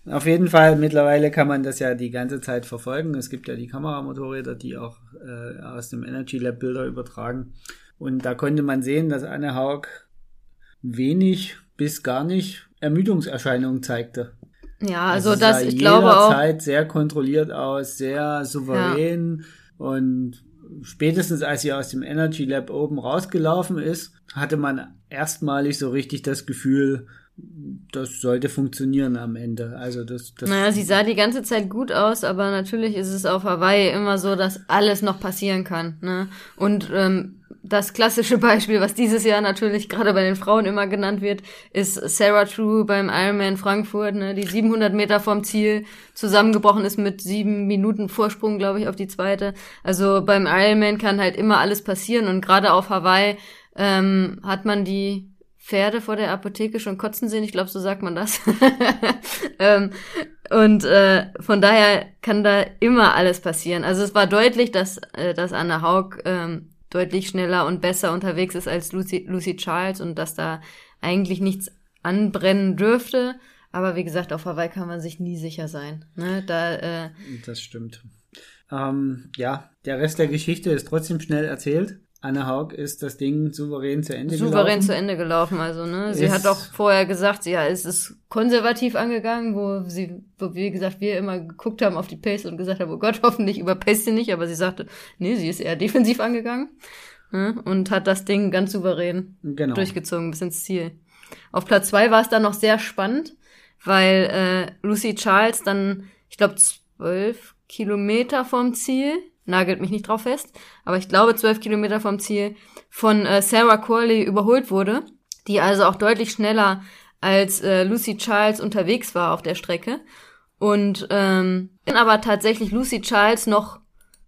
Auf jeden Fall, mittlerweile kann man das ja die ganze Zeit verfolgen. Es gibt ja die Kameramotorräder, die auch äh, aus dem Energy Lab Bilder übertragen. Und da konnte man sehen, dass Anne Haug wenig bis gar nicht Ermüdungserscheinungen zeigte. Ja, also, also das, ich glaube auch. Zeit sehr kontrolliert aus, sehr souverän ja. und spätestens als sie aus dem Energy Lab oben rausgelaufen ist, hatte man erstmalig so richtig das Gefühl, das sollte funktionieren am Ende. Also das, das naja, sie sah die ganze Zeit gut aus, aber natürlich ist es auf Hawaii immer so, dass alles noch passieren kann. Ne? Und ähm, das klassische Beispiel, was dieses Jahr natürlich gerade bei den Frauen immer genannt wird, ist Sarah True beim Ironman Frankfurt, ne, die 700 Meter vom Ziel zusammengebrochen ist mit sieben Minuten Vorsprung, glaube ich, auf die zweite. Also beim Ironman kann halt immer alles passieren und gerade auf Hawaii ähm, hat man die Pferde vor der Apotheke schon kotzen sehen, ich glaube, so sagt man das. ähm, und äh, von daher kann da immer alles passieren. Also es war deutlich, dass, äh, dass Anna Haug ähm, deutlich schneller und besser unterwegs ist als Lucy, Lucy Charles und dass da eigentlich nichts anbrennen dürfte. Aber wie gesagt, auf Hawaii kann man sich nie sicher sein. Ne? Da, äh, das stimmt. Ähm, ja, der Rest der Geschichte ist trotzdem schnell erzählt. Anne Haug ist das Ding souverän zu Ende souverän gelaufen. Souverän zu Ende gelaufen, also, ne? Sie ist hat auch vorher gesagt, ja, es ist konservativ angegangen, wo sie, wo, wie gesagt, wir immer geguckt haben auf die Pace und gesagt haben, oh Gott, hoffentlich überpace sie nicht, aber sie sagte, nee, sie ist eher defensiv angegangen, ne? Und hat das Ding ganz souverän genau. durchgezogen bis ins Ziel. Auf Platz zwei war es dann noch sehr spannend, weil äh, Lucy Charles dann, ich glaube, zwölf Kilometer vom Ziel nagelt mich nicht drauf fest, aber ich glaube zwölf Kilometer vom Ziel von äh, Sarah Corley überholt wurde, die also auch deutlich schneller als äh, Lucy Charles unterwegs war auf der Strecke. Und ähm, aber tatsächlich Lucy Charles noch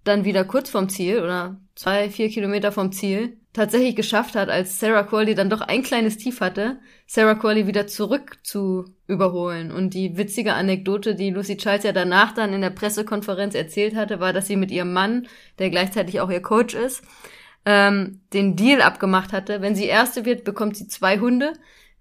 dann wieder kurz vom Ziel oder zwei, vier Kilometer vom Ziel tatsächlich geschafft hat, als Sarah Corley dann doch ein kleines Tief hatte, Sarah Corley wieder zurück zu überholen. Und die witzige Anekdote, die Lucy Charles ja danach dann in der Pressekonferenz erzählt hatte, war, dass sie mit ihrem Mann, der gleichzeitig auch ihr Coach ist, ähm, den Deal abgemacht hatte. Wenn sie Erste wird, bekommt sie zwei Hunde.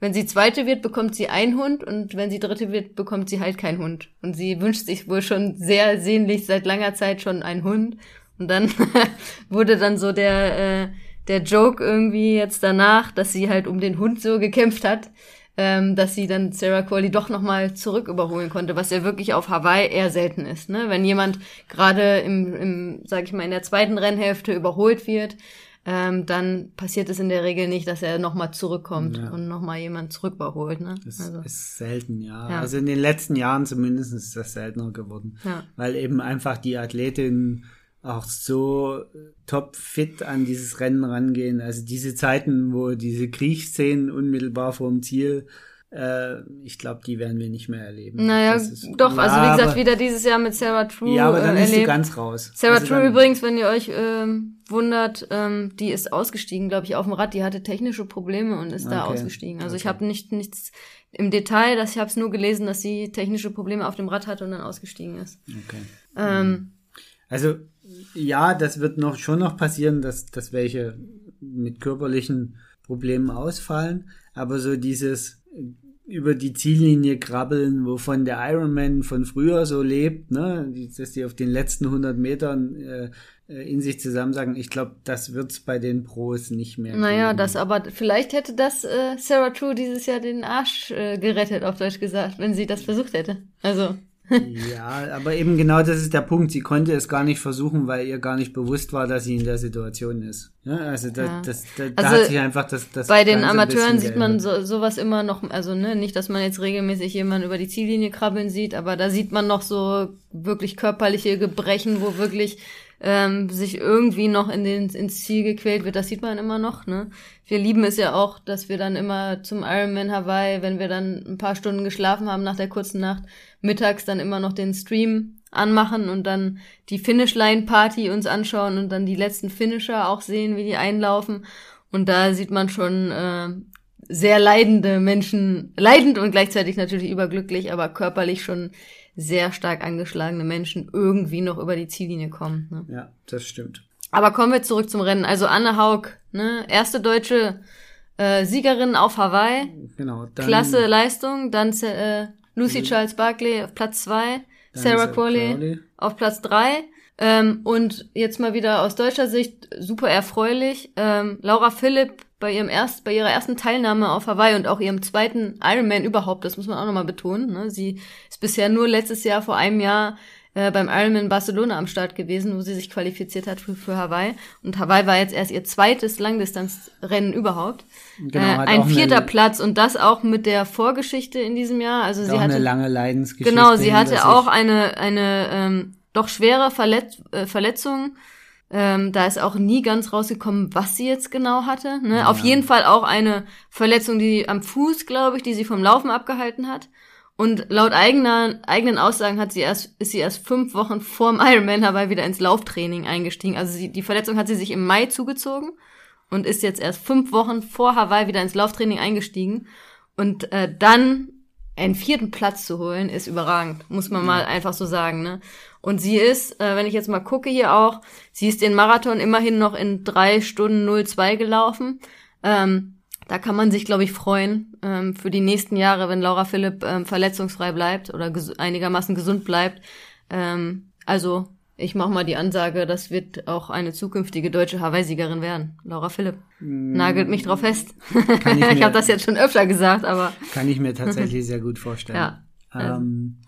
wenn sie zweite wird, bekommt sie einen Hund und wenn sie dritte wird, bekommt sie halt keinen Hund. Und sie wünscht sich wohl schon sehr sehnlich seit langer Zeit schon einen Hund. Und dann wurde dann so der, äh, der Joke irgendwie jetzt danach, dass sie halt um den Hund so gekämpft hat, ähm, dass sie dann Sarah Corley doch nochmal zurück überholen konnte, was ja wirklich auf Hawaii eher selten ist. Ne? Wenn jemand gerade im, im, sag ich mal, in der zweiten Rennhälfte überholt wird, ähm, dann passiert es in der Regel nicht, dass er nochmal zurückkommt ja. und nochmal jemand zurück überholt. Ne? Das also. ist selten, ja. ja. Also in den letzten Jahren zumindest ist das seltener geworden. Ja. Weil eben einfach die Athletin auch so top fit an dieses Rennen rangehen. Also diese Zeiten, wo diese Kriechszenen unmittelbar vor dem Ziel äh, ich glaube, die werden wir nicht mehr erleben. Naja, ist, doch, ja, also wie gesagt, wieder dieses Jahr mit Sarah True. Ja, aber dann äh, ist sie ganz raus. Sarah also True übrigens, wenn ihr euch ähm, wundert, ähm, die ist ausgestiegen, glaube ich, auf dem Rad. Die hatte technische Probleme und ist okay. da ausgestiegen. Also okay. ich habe nicht nichts im Detail, dass ich habe es nur gelesen, dass sie technische Probleme auf dem Rad hatte und dann ausgestiegen ist. Okay. Ähm, also ja, das wird noch schon noch passieren, dass, dass welche mit körperlichen Problemen ausfallen. Aber so dieses über die Ziellinie krabbeln, wovon der Ironman von früher so lebt, ne, dass die auf den letzten 100 Metern äh, äh, in sich zusammen sagen, ich glaube, das wird's bei den Pros nicht mehr. Naja, geben. das aber, vielleicht hätte das äh, Sarah True dieses Jahr den Arsch äh, gerettet, auf Deutsch gesagt, wenn sie das versucht hätte. Also ja, aber eben genau das ist der Punkt. Sie konnte es gar nicht versuchen, weil ihr gar nicht bewusst war, dass sie in der Situation ist. Ja, also da, ja. das, da, da also hat sich einfach das, das Bei den Amateuren sieht man so, sowas immer noch, also ne, nicht, dass man jetzt regelmäßig jemanden über die Ziellinie krabbeln sieht, aber da sieht man noch so wirklich körperliche Gebrechen, wo wirklich ähm, sich irgendwie noch in den, ins Ziel gequält wird. Das sieht man immer noch. Ne? Wir lieben es ja auch, dass wir dann immer zum Ironman Hawaii, wenn wir dann ein paar Stunden geschlafen haben nach der kurzen Nacht, mittags dann immer noch den Stream anmachen und dann die Finishline Party uns anschauen und dann die letzten Finisher auch sehen, wie die einlaufen. Und da sieht man schon äh, sehr leidende Menschen, leidend und gleichzeitig natürlich überglücklich, aber körperlich schon sehr stark angeschlagene Menschen irgendwie noch über die Ziellinie kommen. Ne? Ja, das stimmt. Aber kommen wir zurück zum Rennen. Also Anne Haug, ne, erste deutsche äh, Siegerin auf Hawaii. Genau. Dann, Klasse Leistung. Dann äh, Lucy Charles Barkley auf Platz zwei, Sarah Crowley auf Platz drei. Ähm, und jetzt mal wieder aus deutscher Sicht super erfreulich. Ähm, Laura Philipp bei ihrem erst, bei ihrer ersten Teilnahme auf Hawaii und auch ihrem zweiten Ironman überhaupt, das muss man auch nochmal betonen. Ne? Sie ist bisher nur letztes Jahr vor einem Jahr äh, beim Ironman Barcelona am Start gewesen, wo sie sich qualifiziert hat für, für Hawaii. Und Hawaii war jetzt erst ihr zweites Langdistanzrennen überhaupt. Genau, äh, ein vierter eine, Platz und das auch mit der Vorgeschichte in diesem Jahr. Also sie hatte eine lange Leidensgeschichte. Genau, sie hatte auch eine eine ähm, doch schwere Verletz äh, Verletzung ähm, da ist auch nie ganz rausgekommen, was sie jetzt genau hatte. Ne? Ja. Auf jeden Fall auch eine Verletzung, die am Fuß, glaube ich, die sie vom Laufen abgehalten hat. Und laut eigener, eigenen Aussagen hat sie erst, ist sie erst fünf Wochen vorm Ironman dabei wieder ins Lauftraining eingestiegen. Also sie, die Verletzung hat sie sich im Mai zugezogen und ist jetzt erst fünf Wochen vor Hawaii wieder ins Lauftraining eingestiegen. Und äh, dann einen vierten Platz zu holen, ist überragend, muss man mal einfach so sagen. Ne? Und sie ist, äh, wenn ich jetzt mal gucke hier auch, sie ist den Marathon immerhin noch in drei Stunden 02 gelaufen. Ähm, da kann man sich, glaube ich, freuen ähm, für die nächsten Jahre, wenn Laura Philipp ähm, verletzungsfrei bleibt oder ges einigermaßen gesund bleibt. Ähm, also ich mache mal die Ansage, das wird auch eine zukünftige deutsche Hawaii-Siegerin werden. Laura Philipp. Mm. Nagelt mich drauf fest. ich ich habe das jetzt schon öfter gesagt, aber. Kann ich mir tatsächlich sehr gut vorstellen. Ja. Ähm,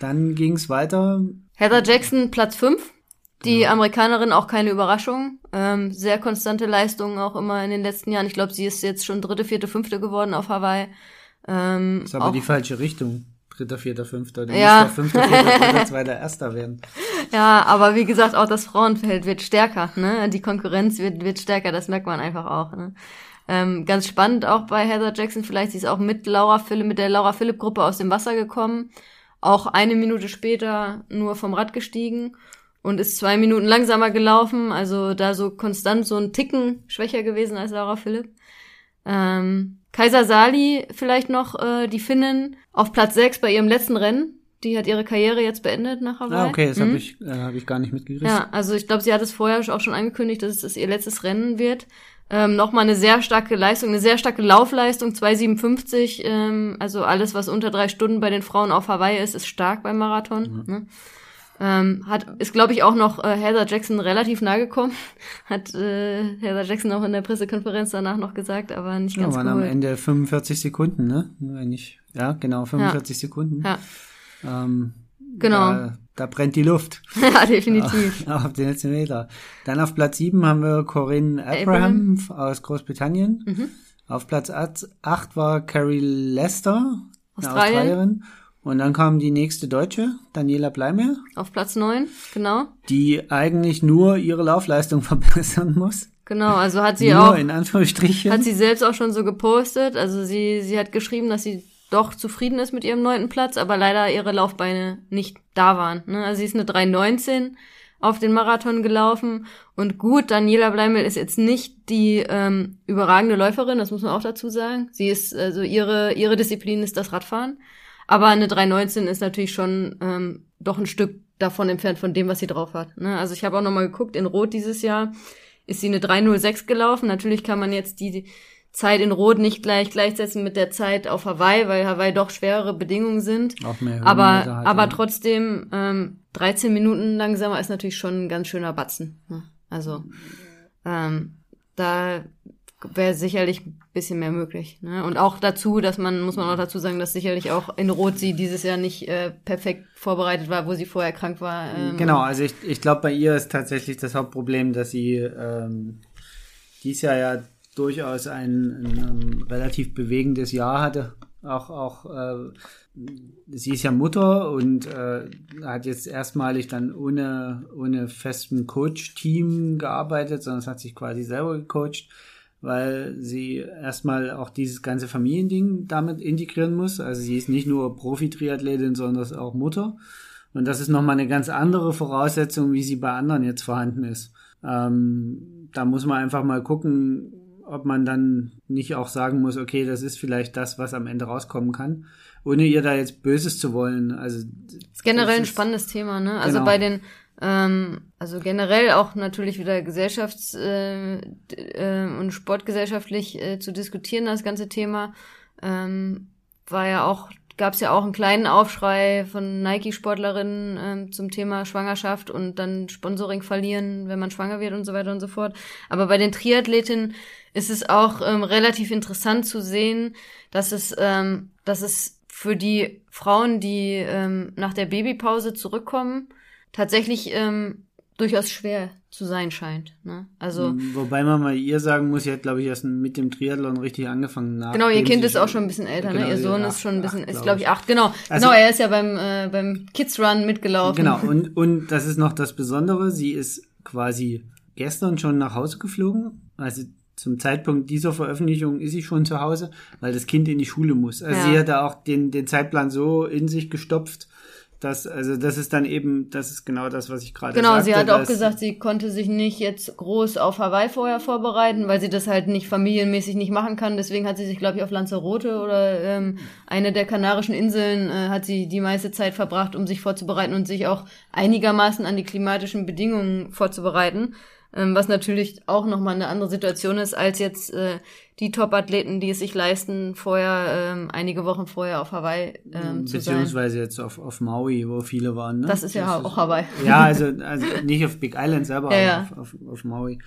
dann ging's weiter Heather Jackson Platz 5. Die ja. Amerikanerin auch keine Überraschung. Ähm, sehr konstante Leistungen auch immer in den letzten Jahren. Ich glaube, sie ist jetzt schon dritte, vierte, fünfte geworden auf Hawaii. Ähm, das ist aber die falsche Richtung. Dritter, vierter, fünfter. Du ja. musst fünfter, vierter, dritter, zweiter, erster werden. Ja, aber wie gesagt, auch das Frauenfeld wird stärker. Ne? Die Konkurrenz wird, wird stärker. Das merkt man einfach auch. Ne? Ähm, ganz spannend auch bei Heather Jackson vielleicht. Sie ist auch mit Laura Philipp, mit der Laura Philipp Gruppe aus dem Wasser gekommen auch eine Minute später nur vom Rad gestiegen und ist zwei Minuten langsamer gelaufen, also da so konstant so ein Ticken schwächer gewesen als Laura Philipp. Ähm, Kaiser Sali vielleicht noch, äh, die Finnen, auf Platz 6 bei ihrem letzten Rennen. Die hat ihre Karriere jetzt beendet nach Hawaii. Ah, okay, das mhm. habe ich, äh, hab ich gar nicht mitgekriegt. Ja, also ich glaube, sie hat es vorher auch schon angekündigt, dass es ihr letztes Rennen wird. Ähm, Nochmal eine sehr starke Leistung, eine sehr starke Laufleistung, 2,57. Ähm, also alles, was unter drei Stunden bei den Frauen auf Hawaii ist, ist stark beim Marathon. Mhm. Ne? Ähm, hat, ist, glaube ich, auch noch äh, Heather Jackson relativ nahe gekommen. Hat äh, Heather Jackson auch in der Pressekonferenz danach noch gesagt, aber nicht ganz ja, waren geholt. am Ende 45 Sekunden, ne? Wenn ich, ja, genau, 45 ja. Sekunden. Ja. Ähm, genau. Da, da, brennt die Luft. ja, definitiv. auf den letzten Meter. Dann auf Platz 7 haben wir Corinne Abraham, Abraham. aus Großbritannien. Mhm. Auf Platz 8 war Carrie Lester, Australien. Australierin. Und dann kam die nächste Deutsche, Daniela Bleimeyer. Auf Platz 9, genau. Die eigentlich nur ihre Laufleistung verbessern muss. Genau, also hat sie nur auch. in Anführungsstrichen. Hat sie selbst auch schon so gepostet. Also sie, sie hat geschrieben, dass sie doch zufrieden ist mit ihrem neunten Platz, aber leider ihre Laufbeine nicht da waren. Ne? Also sie ist eine 3,19 auf den Marathon gelaufen. Und gut, Daniela Bleimel ist jetzt nicht die ähm, überragende Läuferin, das muss man auch dazu sagen. Sie ist, also ihre, ihre Disziplin ist das Radfahren. Aber eine 319 ist natürlich schon ähm, doch ein Stück davon entfernt von dem, was sie drauf hat. Ne? Also ich habe auch noch mal geguckt, in Rot dieses Jahr ist sie eine 306 gelaufen. Natürlich kann man jetzt die Zeit in Rot nicht gleich gleichsetzen mit der Zeit auf Hawaii, weil Hawaii doch schwerere Bedingungen sind. Auch mehr aber halt, aber ja. trotzdem ähm, 13 Minuten langsamer ist natürlich schon ein ganz schöner Batzen. Ne? Also ähm, da wäre sicherlich ein bisschen mehr möglich. Ne? Und auch dazu, dass man, muss man auch dazu sagen, dass sicherlich auch in Rot sie dieses Jahr nicht äh, perfekt vorbereitet war, wo sie vorher krank war. Ähm, genau, also ich, ich glaube, bei ihr ist tatsächlich das Hauptproblem, dass sie ähm, dies Jahr ja durchaus ein, ein, ein relativ bewegendes Jahr hatte. Auch, auch äh, sie ist ja Mutter und äh, hat jetzt erstmalig dann ohne, ohne festen Coach-Team gearbeitet, sondern es hat sich quasi selber gecoacht weil sie erstmal auch dieses ganze Familiending damit integrieren muss. Also sie ist nicht nur Profi-Triathletin, sondern auch Mutter. Und das ist nochmal eine ganz andere Voraussetzung, wie sie bei anderen jetzt vorhanden ist. Ähm, da muss man einfach mal gucken, ob man dann nicht auch sagen muss, okay, das ist vielleicht das, was am Ende rauskommen kann, ohne ihr da jetzt Böses zu wollen. Also das ist generell das ist, ein spannendes Thema, ne? Also genau. bei den ähm, also generell auch natürlich wieder gesellschafts- äh, äh, und sportgesellschaftlich äh, zu diskutieren, das ganze Thema. Ähm, war ja auch, gab es ja auch einen kleinen Aufschrei von Nike-Sportlerinnen ähm, zum Thema Schwangerschaft und dann Sponsoring verlieren, wenn man schwanger wird und so weiter und so fort. Aber bei den Triathletinnen ist es auch ähm, relativ interessant zu sehen, dass es, ähm, dass es für die Frauen, die ähm, nach der Babypause zurückkommen, tatsächlich ähm, durchaus schwer zu sein scheint. Ne? Also hm, Wobei man mal ihr sagen muss, sie hat, glaube ich, erst mit dem Triathlon richtig angefangen. Genau, ihr Kind ist auch schon ein bisschen älter, ne? genau, ne? Ihr Sohn ist schon ein bisschen, acht, ist glaube ich acht. Genau, also, genau, er ist ja beim äh, beim Kids Run mitgelaufen. Genau und und das ist noch das Besondere. Sie ist quasi gestern schon nach Hause geflogen. Also zum Zeitpunkt dieser Veröffentlichung ist sie schon zu Hause, weil das Kind in die Schule muss. Also ja. sie hat da auch den den Zeitplan so in sich gestopft das, also das ist dann eben, das ist genau das, was ich gerade genau, sagte. Genau, sie hat auch gesagt, sie konnte sich nicht jetzt groß auf Hawaii vorher vorbereiten, weil sie das halt nicht familienmäßig nicht machen kann. Deswegen hat sie sich, glaube ich, auf Lanzarote oder ähm, eine der Kanarischen Inseln äh, hat sie die meiste Zeit verbracht, um sich vorzubereiten und sich auch einigermaßen an die klimatischen Bedingungen vorzubereiten ähm, was natürlich auch nochmal eine andere Situation ist, als jetzt äh, die Top-Athleten, die es sich leisten, vorher, ähm, einige Wochen vorher auf Hawaii ähm, zu sein. Beziehungsweise jetzt auf, auf Maui, wo viele waren. Ne? Das ist ja das auch ist, Hawaii. Ja, also, also nicht auf Big Island selber, ja, ja. Auf, auf, auf Maui,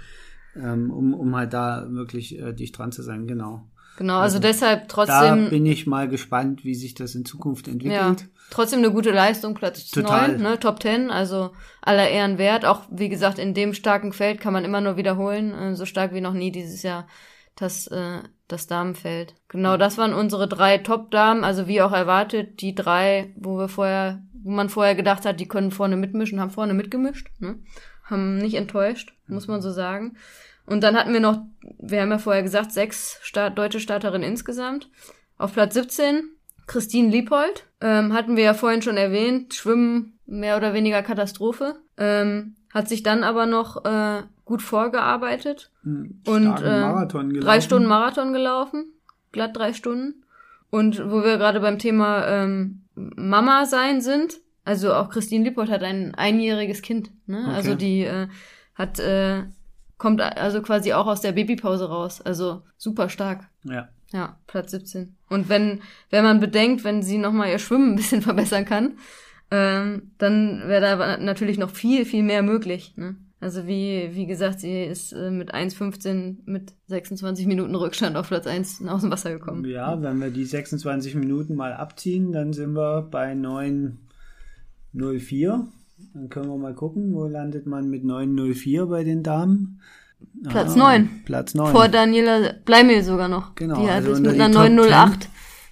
ähm, um, um halt da wirklich äh, dicht dran zu sein, genau. Genau, also, also deshalb trotzdem. Da bin ich mal gespannt, wie sich das in Zukunft entwickelt. Ja, trotzdem eine gute Leistung, Platz Total. 9, ne, Top 10, also aller Ehren wert. Auch, wie gesagt, in dem starken Feld kann man immer nur wiederholen, äh, so stark wie noch nie dieses Jahr das, äh, das Damenfeld. Genau, das waren unsere drei Top-Damen, also wie auch erwartet, die drei, wo wir vorher, wo man vorher gedacht hat, die können vorne mitmischen, haben vorne mitgemischt, ne? haben nicht enttäuscht, muss man so sagen. Und dann hatten wir noch, wir haben ja vorher gesagt, sechs Start, deutsche Starterinnen insgesamt. Auf Platz 17 Christine Liebold. Ähm, hatten wir ja vorhin schon erwähnt. Schwimmen mehr oder weniger Katastrophe. Ähm, hat sich dann aber noch äh, gut vorgearbeitet. Hm, und äh, drei Stunden Marathon gelaufen. Glatt drei Stunden. Und wo wir gerade beim Thema ähm, Mama sein sind, also auch Christine Liebold hat ein einjähriges Kind. Ne? Also okay. Also die äh, hat äh, kommt also quasi auch aus der Babypause raus. Also super stark. Ja. Ja, Platz 17. Und wenn, wenn man bedenkt, wenn sie nochmal ihr Schwimmen ein bisschen verbessern kann, ähm, dann wäre da natürlich noch viel, viel mehr möglich. Ne? Also wie, wie gesagt, sie ist äh, mit 1,15 mit 26 Minuten Rückstand auf Platz 1 aus dem Wasser gekommen. Ja, wenn wir die 26 Minuten mal abziehen, dann sind wir bei 9,04. Dann können wir mal gucken, wo landet man mit 9,04 bei den Damen. Platz ah, 9. Platz 9. Vor Daniela Bleimel sogar noch. Genau. Die hat also jetzt mit einer 908.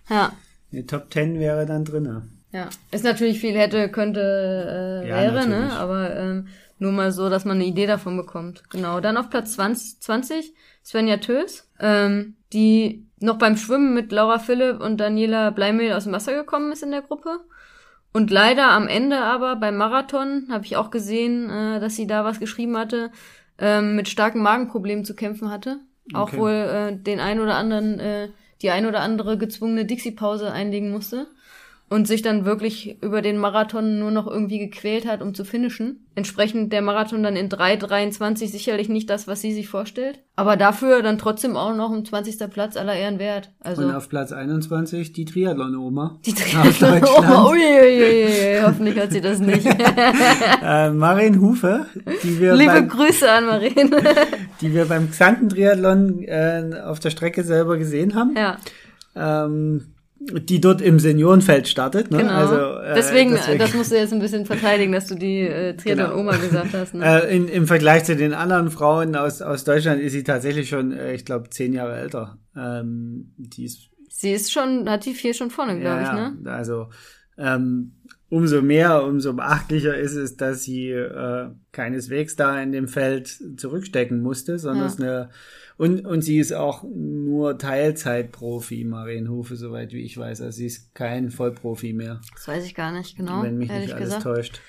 Ja. Die Top 10 wäre dann drinne. Ja. Ist natürlich viel hätte, könnte, äh, ja, wäre, ne? natürlich. ne? Aber ähm, nur mal so, dass man eine Idee davon bekommt. Genau. Dann auf Platz 20, 20 Svenja Tös, ähm, die noch beim Schwimmen mit Laura Philipp und Daniela Bleimel aus dem Wasser gekommen ist in der Gruppe. Und leider am Ende aber beim Marathon habe ich auch gesehen, äh, dass sie da was geschrieben hatte, ähm, mit starken Magenproblemen zu kämpfen hatte. Auch okay. wohl äh, den ein oder anderen, äh, die ein oder andere gezwungene Dixie-Pause einlegen musste und sich dann wirklich über den Marathon nur noch irgendwie gequält hat, um zu finishen. Entsprechend der Marathon dann in 3,23 sicherlich nicht das, was sie sich vorstellt. Aber dafür dann trotzdem auch noch ein 20. Platz aller Ehren wert. Also und auf Platz 21 die Triathlon-Oma. Die Triathlon-Oma, uiuiui, hoffentlich hat sie das nicht. äh, Marin Hufe, die wir Liebe beim, Grüße an Marin. die wir beim Xanten-Triathlon äh, auf der Strecke selber gesehen haben. Ja. Ähm, die dort im Seniorenfeld startet. Ne? Genau. Also, äh, deswegen, deswegen, das musst du jetzt ein bisschen verteidigen, dass du die äh, Triathlon-Oma genau. gesagt hast. Ne? Äh, in, Im Vergleich zu den anderen Frauen aus, aus Deutschland ist sie tatsächlich schon, äh, ich glaube, zehn Jahre älter. Ähm, die ist, sie ist schon, hat die vier schon vorne, glaube ja, ich, ne? Also ähm, umso mehr, umso beachtlicher ist es, dass sie äh, keineswegs da in dem Feld zurückstecken musste, sondern ja. es eine und, und sie ist auch nur Teilzeitprofi, Marienhofe, soweit wie ich weiß. Also sie ist kein Vollprofi mehr. Das weiß ich gar nicht, genau. Wenn mich nicht alles gesagt. täuscht.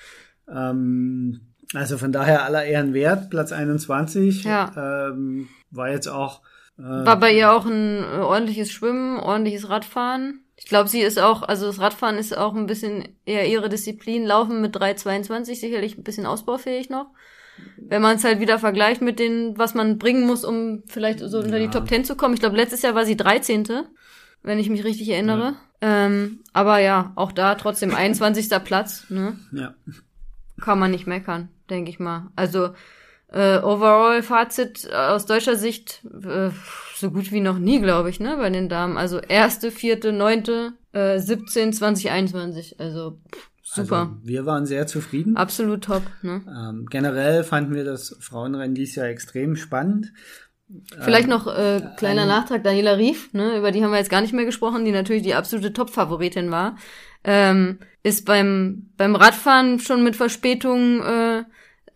Ähm, also von daher aller Ehren wert, Platz 21. Ja. Ähm, war jetzt auch. Äh, war bei ihr auch ein äh, ordentliches Schwimmen, ordentliches Radfahren. Ich glaube, sie ist auch, also das Radfahren ist auch ein bisschen eher ihre Disziplin. Laufen mit 3,22 sicherlich ein bisschen ausbaufähig noch wenn man es halt wieder vergleicht mit den, was man bringen muss, um vielleicht so unter ja. die Top Ten zu kommen. Ich glaube, letztes Jahr war sie 13., wenn ich mich richtig erinnere. Ja. Ähm, aber ja, auch da trotzdem 21. Platz. Ne? Ja. Kann man nicht meckern, denke ich mal. Also äh, Overall-Fazit aus deutscher Sicht äh, so gut wie noch nie, glaube ich, ne, bei den Damen. Also erste, vierte, neunte, äh, 17, 20, 21. Also pff, Super. Also wir waren sehr zufrieden. Absolut top. Ne? Ähm, generell fanden wir das Frauenrennen dieses Jahr extrem spannend. Vielleicht ähm, noch äh, kleiner ein, Nachtrag, Daniela Rief, ne, über die haben wir jetzt gar nicht mehr gesprochen, die natürlich die absolute Top-Favoritin war, ähm, ist beim, beim Radfahren schon mit Verspätung äh,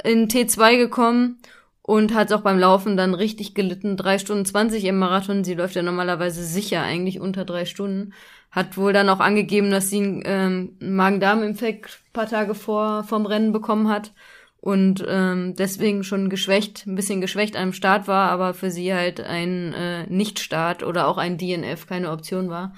in T2 gekommen und hat auch beim Laufen dann richtig gelitten. Drei Stunden zwanzig im Marathon, sie läuft ja normalerweise sicher eigentlich unter drei Stunden hat wohl dann auch angegeben, dass sie einen ähm, Magen-Darm-Infekt paar Tage vor vom Rennen bekommen hat und ähm, deswegen schon geschwächt, ein bisschen geschwächt am Start war, aber für sie halt ein äh, Nicht-Start oder auch ein DNF keine Option war.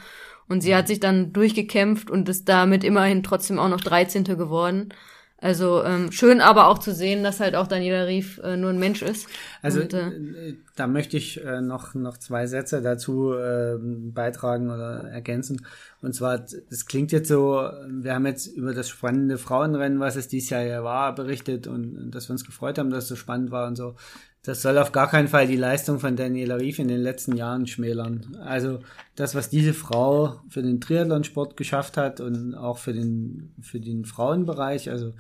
Und sie hat sich dann durchgekämpft und ist damit immerhin trotzdem auch noch 13. geworden. Also ähm, schön aber auch zu sehen, dass halt auch Daniela Rief äh, nur ein Mensch ist. Also und, äh, äh, da möchte ich äh, noch, noch zwei Sätze dazu äh, beitragen oder ergänzen. Und zwar, das klingt jetzt so, wir haben jetzt über das spannende Frauenrennen, was es dieses Jahr ja war, berichtet und, und dass wir uns gefreut haben, dass es so spannend war und so. Das soll auf gar keinen Fall die Leistung von Daniela Rief in den letzten Jahren schmälern. Also das, was diese Frau für den Triathlonsport geschafft hat und auch für den, für den Frauenbereich, also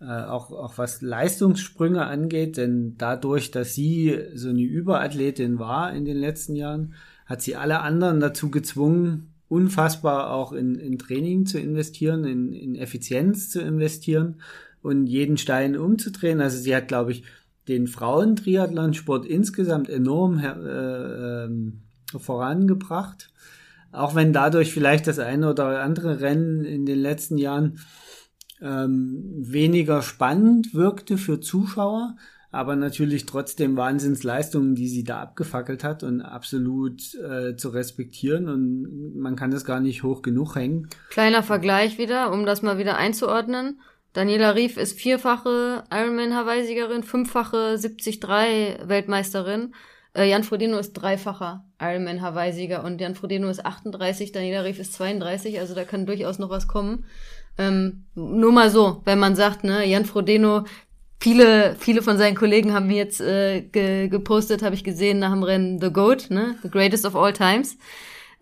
äh, auch, auch was Leistungssprünge angeht, denn dadurch, dass sie so eine Überathletin war in den letzten Jahren, hat sie alle anderen dazu gezwungen, unfassbar auch in, in Training zu investieren, in, in Effizienz zu investieren und jeden Stein umzudrehen. Also sie hat, glaube ich, den Frauentriathlonsport insgesamt enorm äh, äh, vorangebracht. Auch wenn dadurch vielleicht das eine oder andere Rennen in den letzten Jahren ähm, weniger spannend wirkte für Zuschauer, aber natürlich trotzdem Wahnsinnsleistungen, die sie da abgefackelt hat und absolut äh, zu respektieren und man kann das gar nicht hoch genug hängen. Kleiner Vergleich wieder, um das mal wieder einzuordnen. Daniela Rief ist vierfache Ironman Hawaii-Siegerin, fünffache 73 Weltmeisterin. Äh, Jan Frodeno ist dreifacher Ironman Hawaii-Sieger und Jan Frodeno ist 38, Daniela Rief ist 32, also da kann durchaus noch was kommen. Ähm, nur mal so, wenn man sagt, ne, Jan Frodeno, viele, viele von seinen Kollegen haben jetzt äh, ge gepostet, habe ich gesehen, nach dem Rennen The Goat, ne, The Greatest of All Times.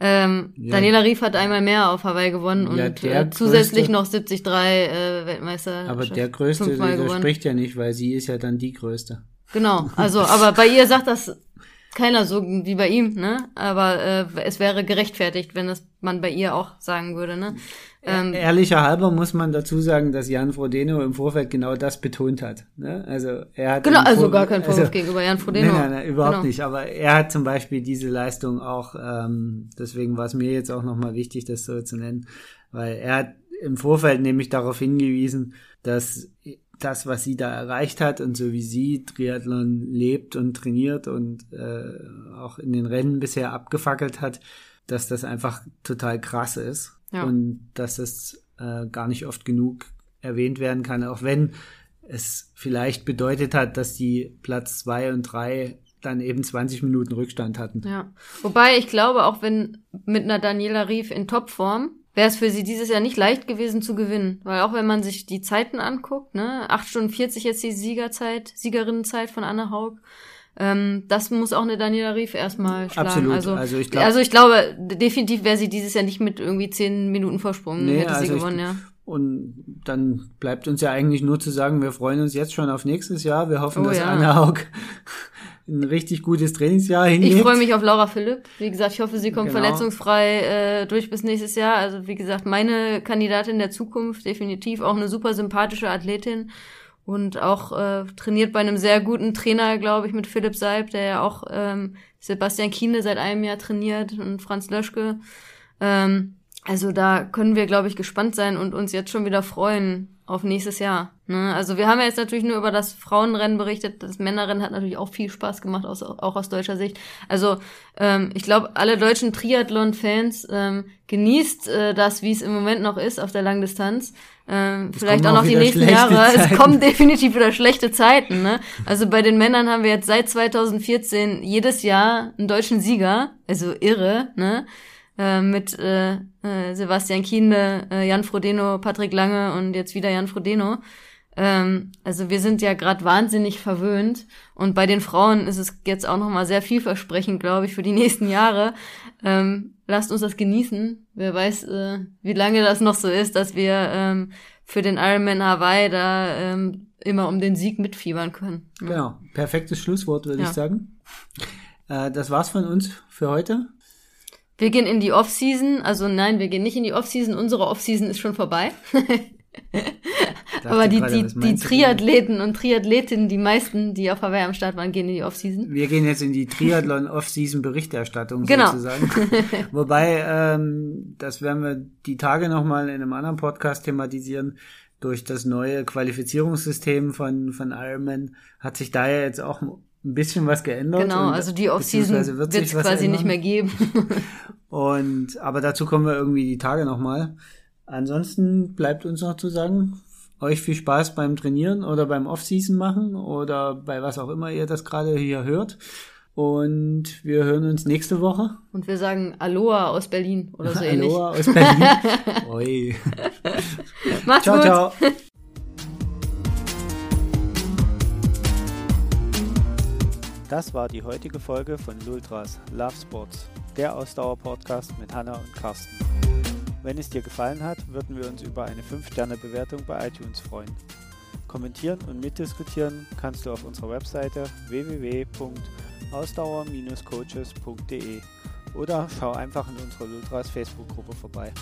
Ähm, ja. Daniela Rief hat einmal mehr auf Hawaii gewonnen ja, und äh, zusätzlich noch 73 äh, Weltmeister. Aber der größte spricht ja nicht, weil sie ist ja dann die größte. Genau, also aber bei ihr sagt das keiner so wie bei ihm, ne? Aber äh, es wäre gerechtfertigt, wenn das man bei ihr auch sagen würde, ne? Ähm, Ehrlicher halber muss man dazu sagen, dass Jan Frodeno im Vorfeld genau das betont hat. Ne? Also er hat genau, also gar kein Vorwurf also, gegenüber Jan Frodeno. Nein, nein, nein überhaupt genau. nicht. Aber er hat zum Beispiel diese Leistung auch. Ähm, deswegen war es mir jetzt auch nochmal wichtig, das so zu nennen, weil er hat im Vorfeld nämlich darauf hingewiesen, dass das, was sie da erreicht hat und so wie sie Triathlon lebt und trainiert und äh, auch in den Rennen bisher abgefackelt hat, dass das einfach total krass ist ja. und dass es äh, gar nicht oft genug erwähnt werden kann, auch wenn es vielleicht bedeutet hat, dass die Platz zwei und drei dann eben 20 Minuten Rückstand hatten. Ja. Wobei ich glaube, auch wenn mit einer Daniela Rief in Topform, wäre es für sie dieses Jahr nicht leicht gewesen zu gewinnen. Weil auch wenn man sich die Zeiten anguckt, ne, 8 Stunden 40 jetzt die Siegerzeit, Siegerinnenzeit von Anne Haug, ähm, das muss auch eine Daniela Rief erstmal schlagen. Absolut. Also, also, ich, glaub, also ich glaube, definitiv wäre sie dieses Jahr nicht mit irgendwie 10 Minuten Vorsprung nee, hätte sie also gewonnen, ich, ja. Und dann bleibt uns ja eigentlich nur zu sagen, wir freuen uns jetzt schon auf nächstes Jahr. Wir hoffen, oh, dass ja. Anne Haug ein richtig gutes Trainingsjahr hinlegt. Ich freue mich auf Laura Philipp. Wie gesagt, ich hoffe, sie kommt genau. verletzungsfrei äh, durch bis nächstes Jahr. Also wie gesagt, meine Kandidatin der Zukunft, definitiv auch eine super sympathische Athletin und auch äh, trainiert bei einem sehr guten Trainer, glaube ich, mit Philipp Seib, der ja auch ähm, Sebastian Kiene seit einem Jahr trainiert und Franz Löschke. Ähm, also da können wir, glaube ich, gespannt sein und uns jetzt schon wieder freuen auf nächstes Jahr. Ne? Also wir haben ja jetzt natürlich nur über das Frauenrennen berichtet. Das Männerrennen hat natürlich auch viel Spaß gemacht, aus, auch aus deutscher Sicht. Also ähm, ich glaube, alle deutschen Triathlon-Fans ähm, genießt äh, das, wie es im Moment noch ist auf der Langdistanz. Ähm, vielleicht auch noch die nächsten Jahre. Zeiten. Es kommen definitiv wieder schlechte Zeiten. Ne? Also bei den Männern haben wir jetzt seit 2014 jedes Jahr einen deutschen Sieger. Also irre. Ne? Äh, mit äh, äh, Sebastian Kienle, äh, Jan Frodeno, Patrick Lange und jetzt wieder Jan Frodeno. Ähm, also wir sind ja gerade wahnsinnig verwöhnt und bei den Frauen ist es jetzt auch noch mal sehr vielversprechend, glaube ich, für die nächsten Jahre. Ähm, lasst uns das genießen. Wer weiß, äh, wie lange das noch so ist, dass wir ähm, für den Ironman Hawaii da ähm, immer um den Sieg mitfiebern können. Genau, perfektes Schlusswort, würde ja. ich sagen. Äh, das war's von uns für heute. Wir gehen in die Off-Season. Also nein, wir gehen nicht in die Off-Season. Unsere Off-Season ist schon vorbei. Aber die, die, die Triathleten und Triathletinnen, die meisten, die auf Hawaii am Start waren, gehen in die Off-Season. Wir gehen jetzt in die Triathlon Off-Season Berichterstattung genau. sozusagen. Wobei, ähm, das werden wir die Tage nochmal in einem anderen Podcast thematisieren. Durch das neue Qualifizierungssystem von, von Ironman hat sich da ja jetzt auch ein bisschen was geändert. Genau, also die Off-Season wird es quasi ändern. nicht mehr geben. und aber dazu kommen wir irgendwie die Tage nochmal. Ansonsten bleibt uns noch zu sagen, euch viel Spaß beim Trainieren oder beim Off-Season machen oder bei was auch immer ihr das gerade hier hört. Und wir hören uns nächste Woche. Und wir sagen Aloha aus Berlin oder so ähnlich. Aloha aus Berlin. Oi. Macht's ciao, gut. Ciao. Das war die heutige Folge von Lultras Love Sports, der Ausdauer-Podcast mit Hanna und Carsten. Wenn es dir gefallen hat, würden wir uns über eine 5-Sterne-Bewertung bei iTunes freuen. Kommentieren und mitdiskutieren kannst du auf unserer Webseite www.ausdauer-coaches.de oder schau einfach in unserer Lultras Facebook-Gruppe vorbei.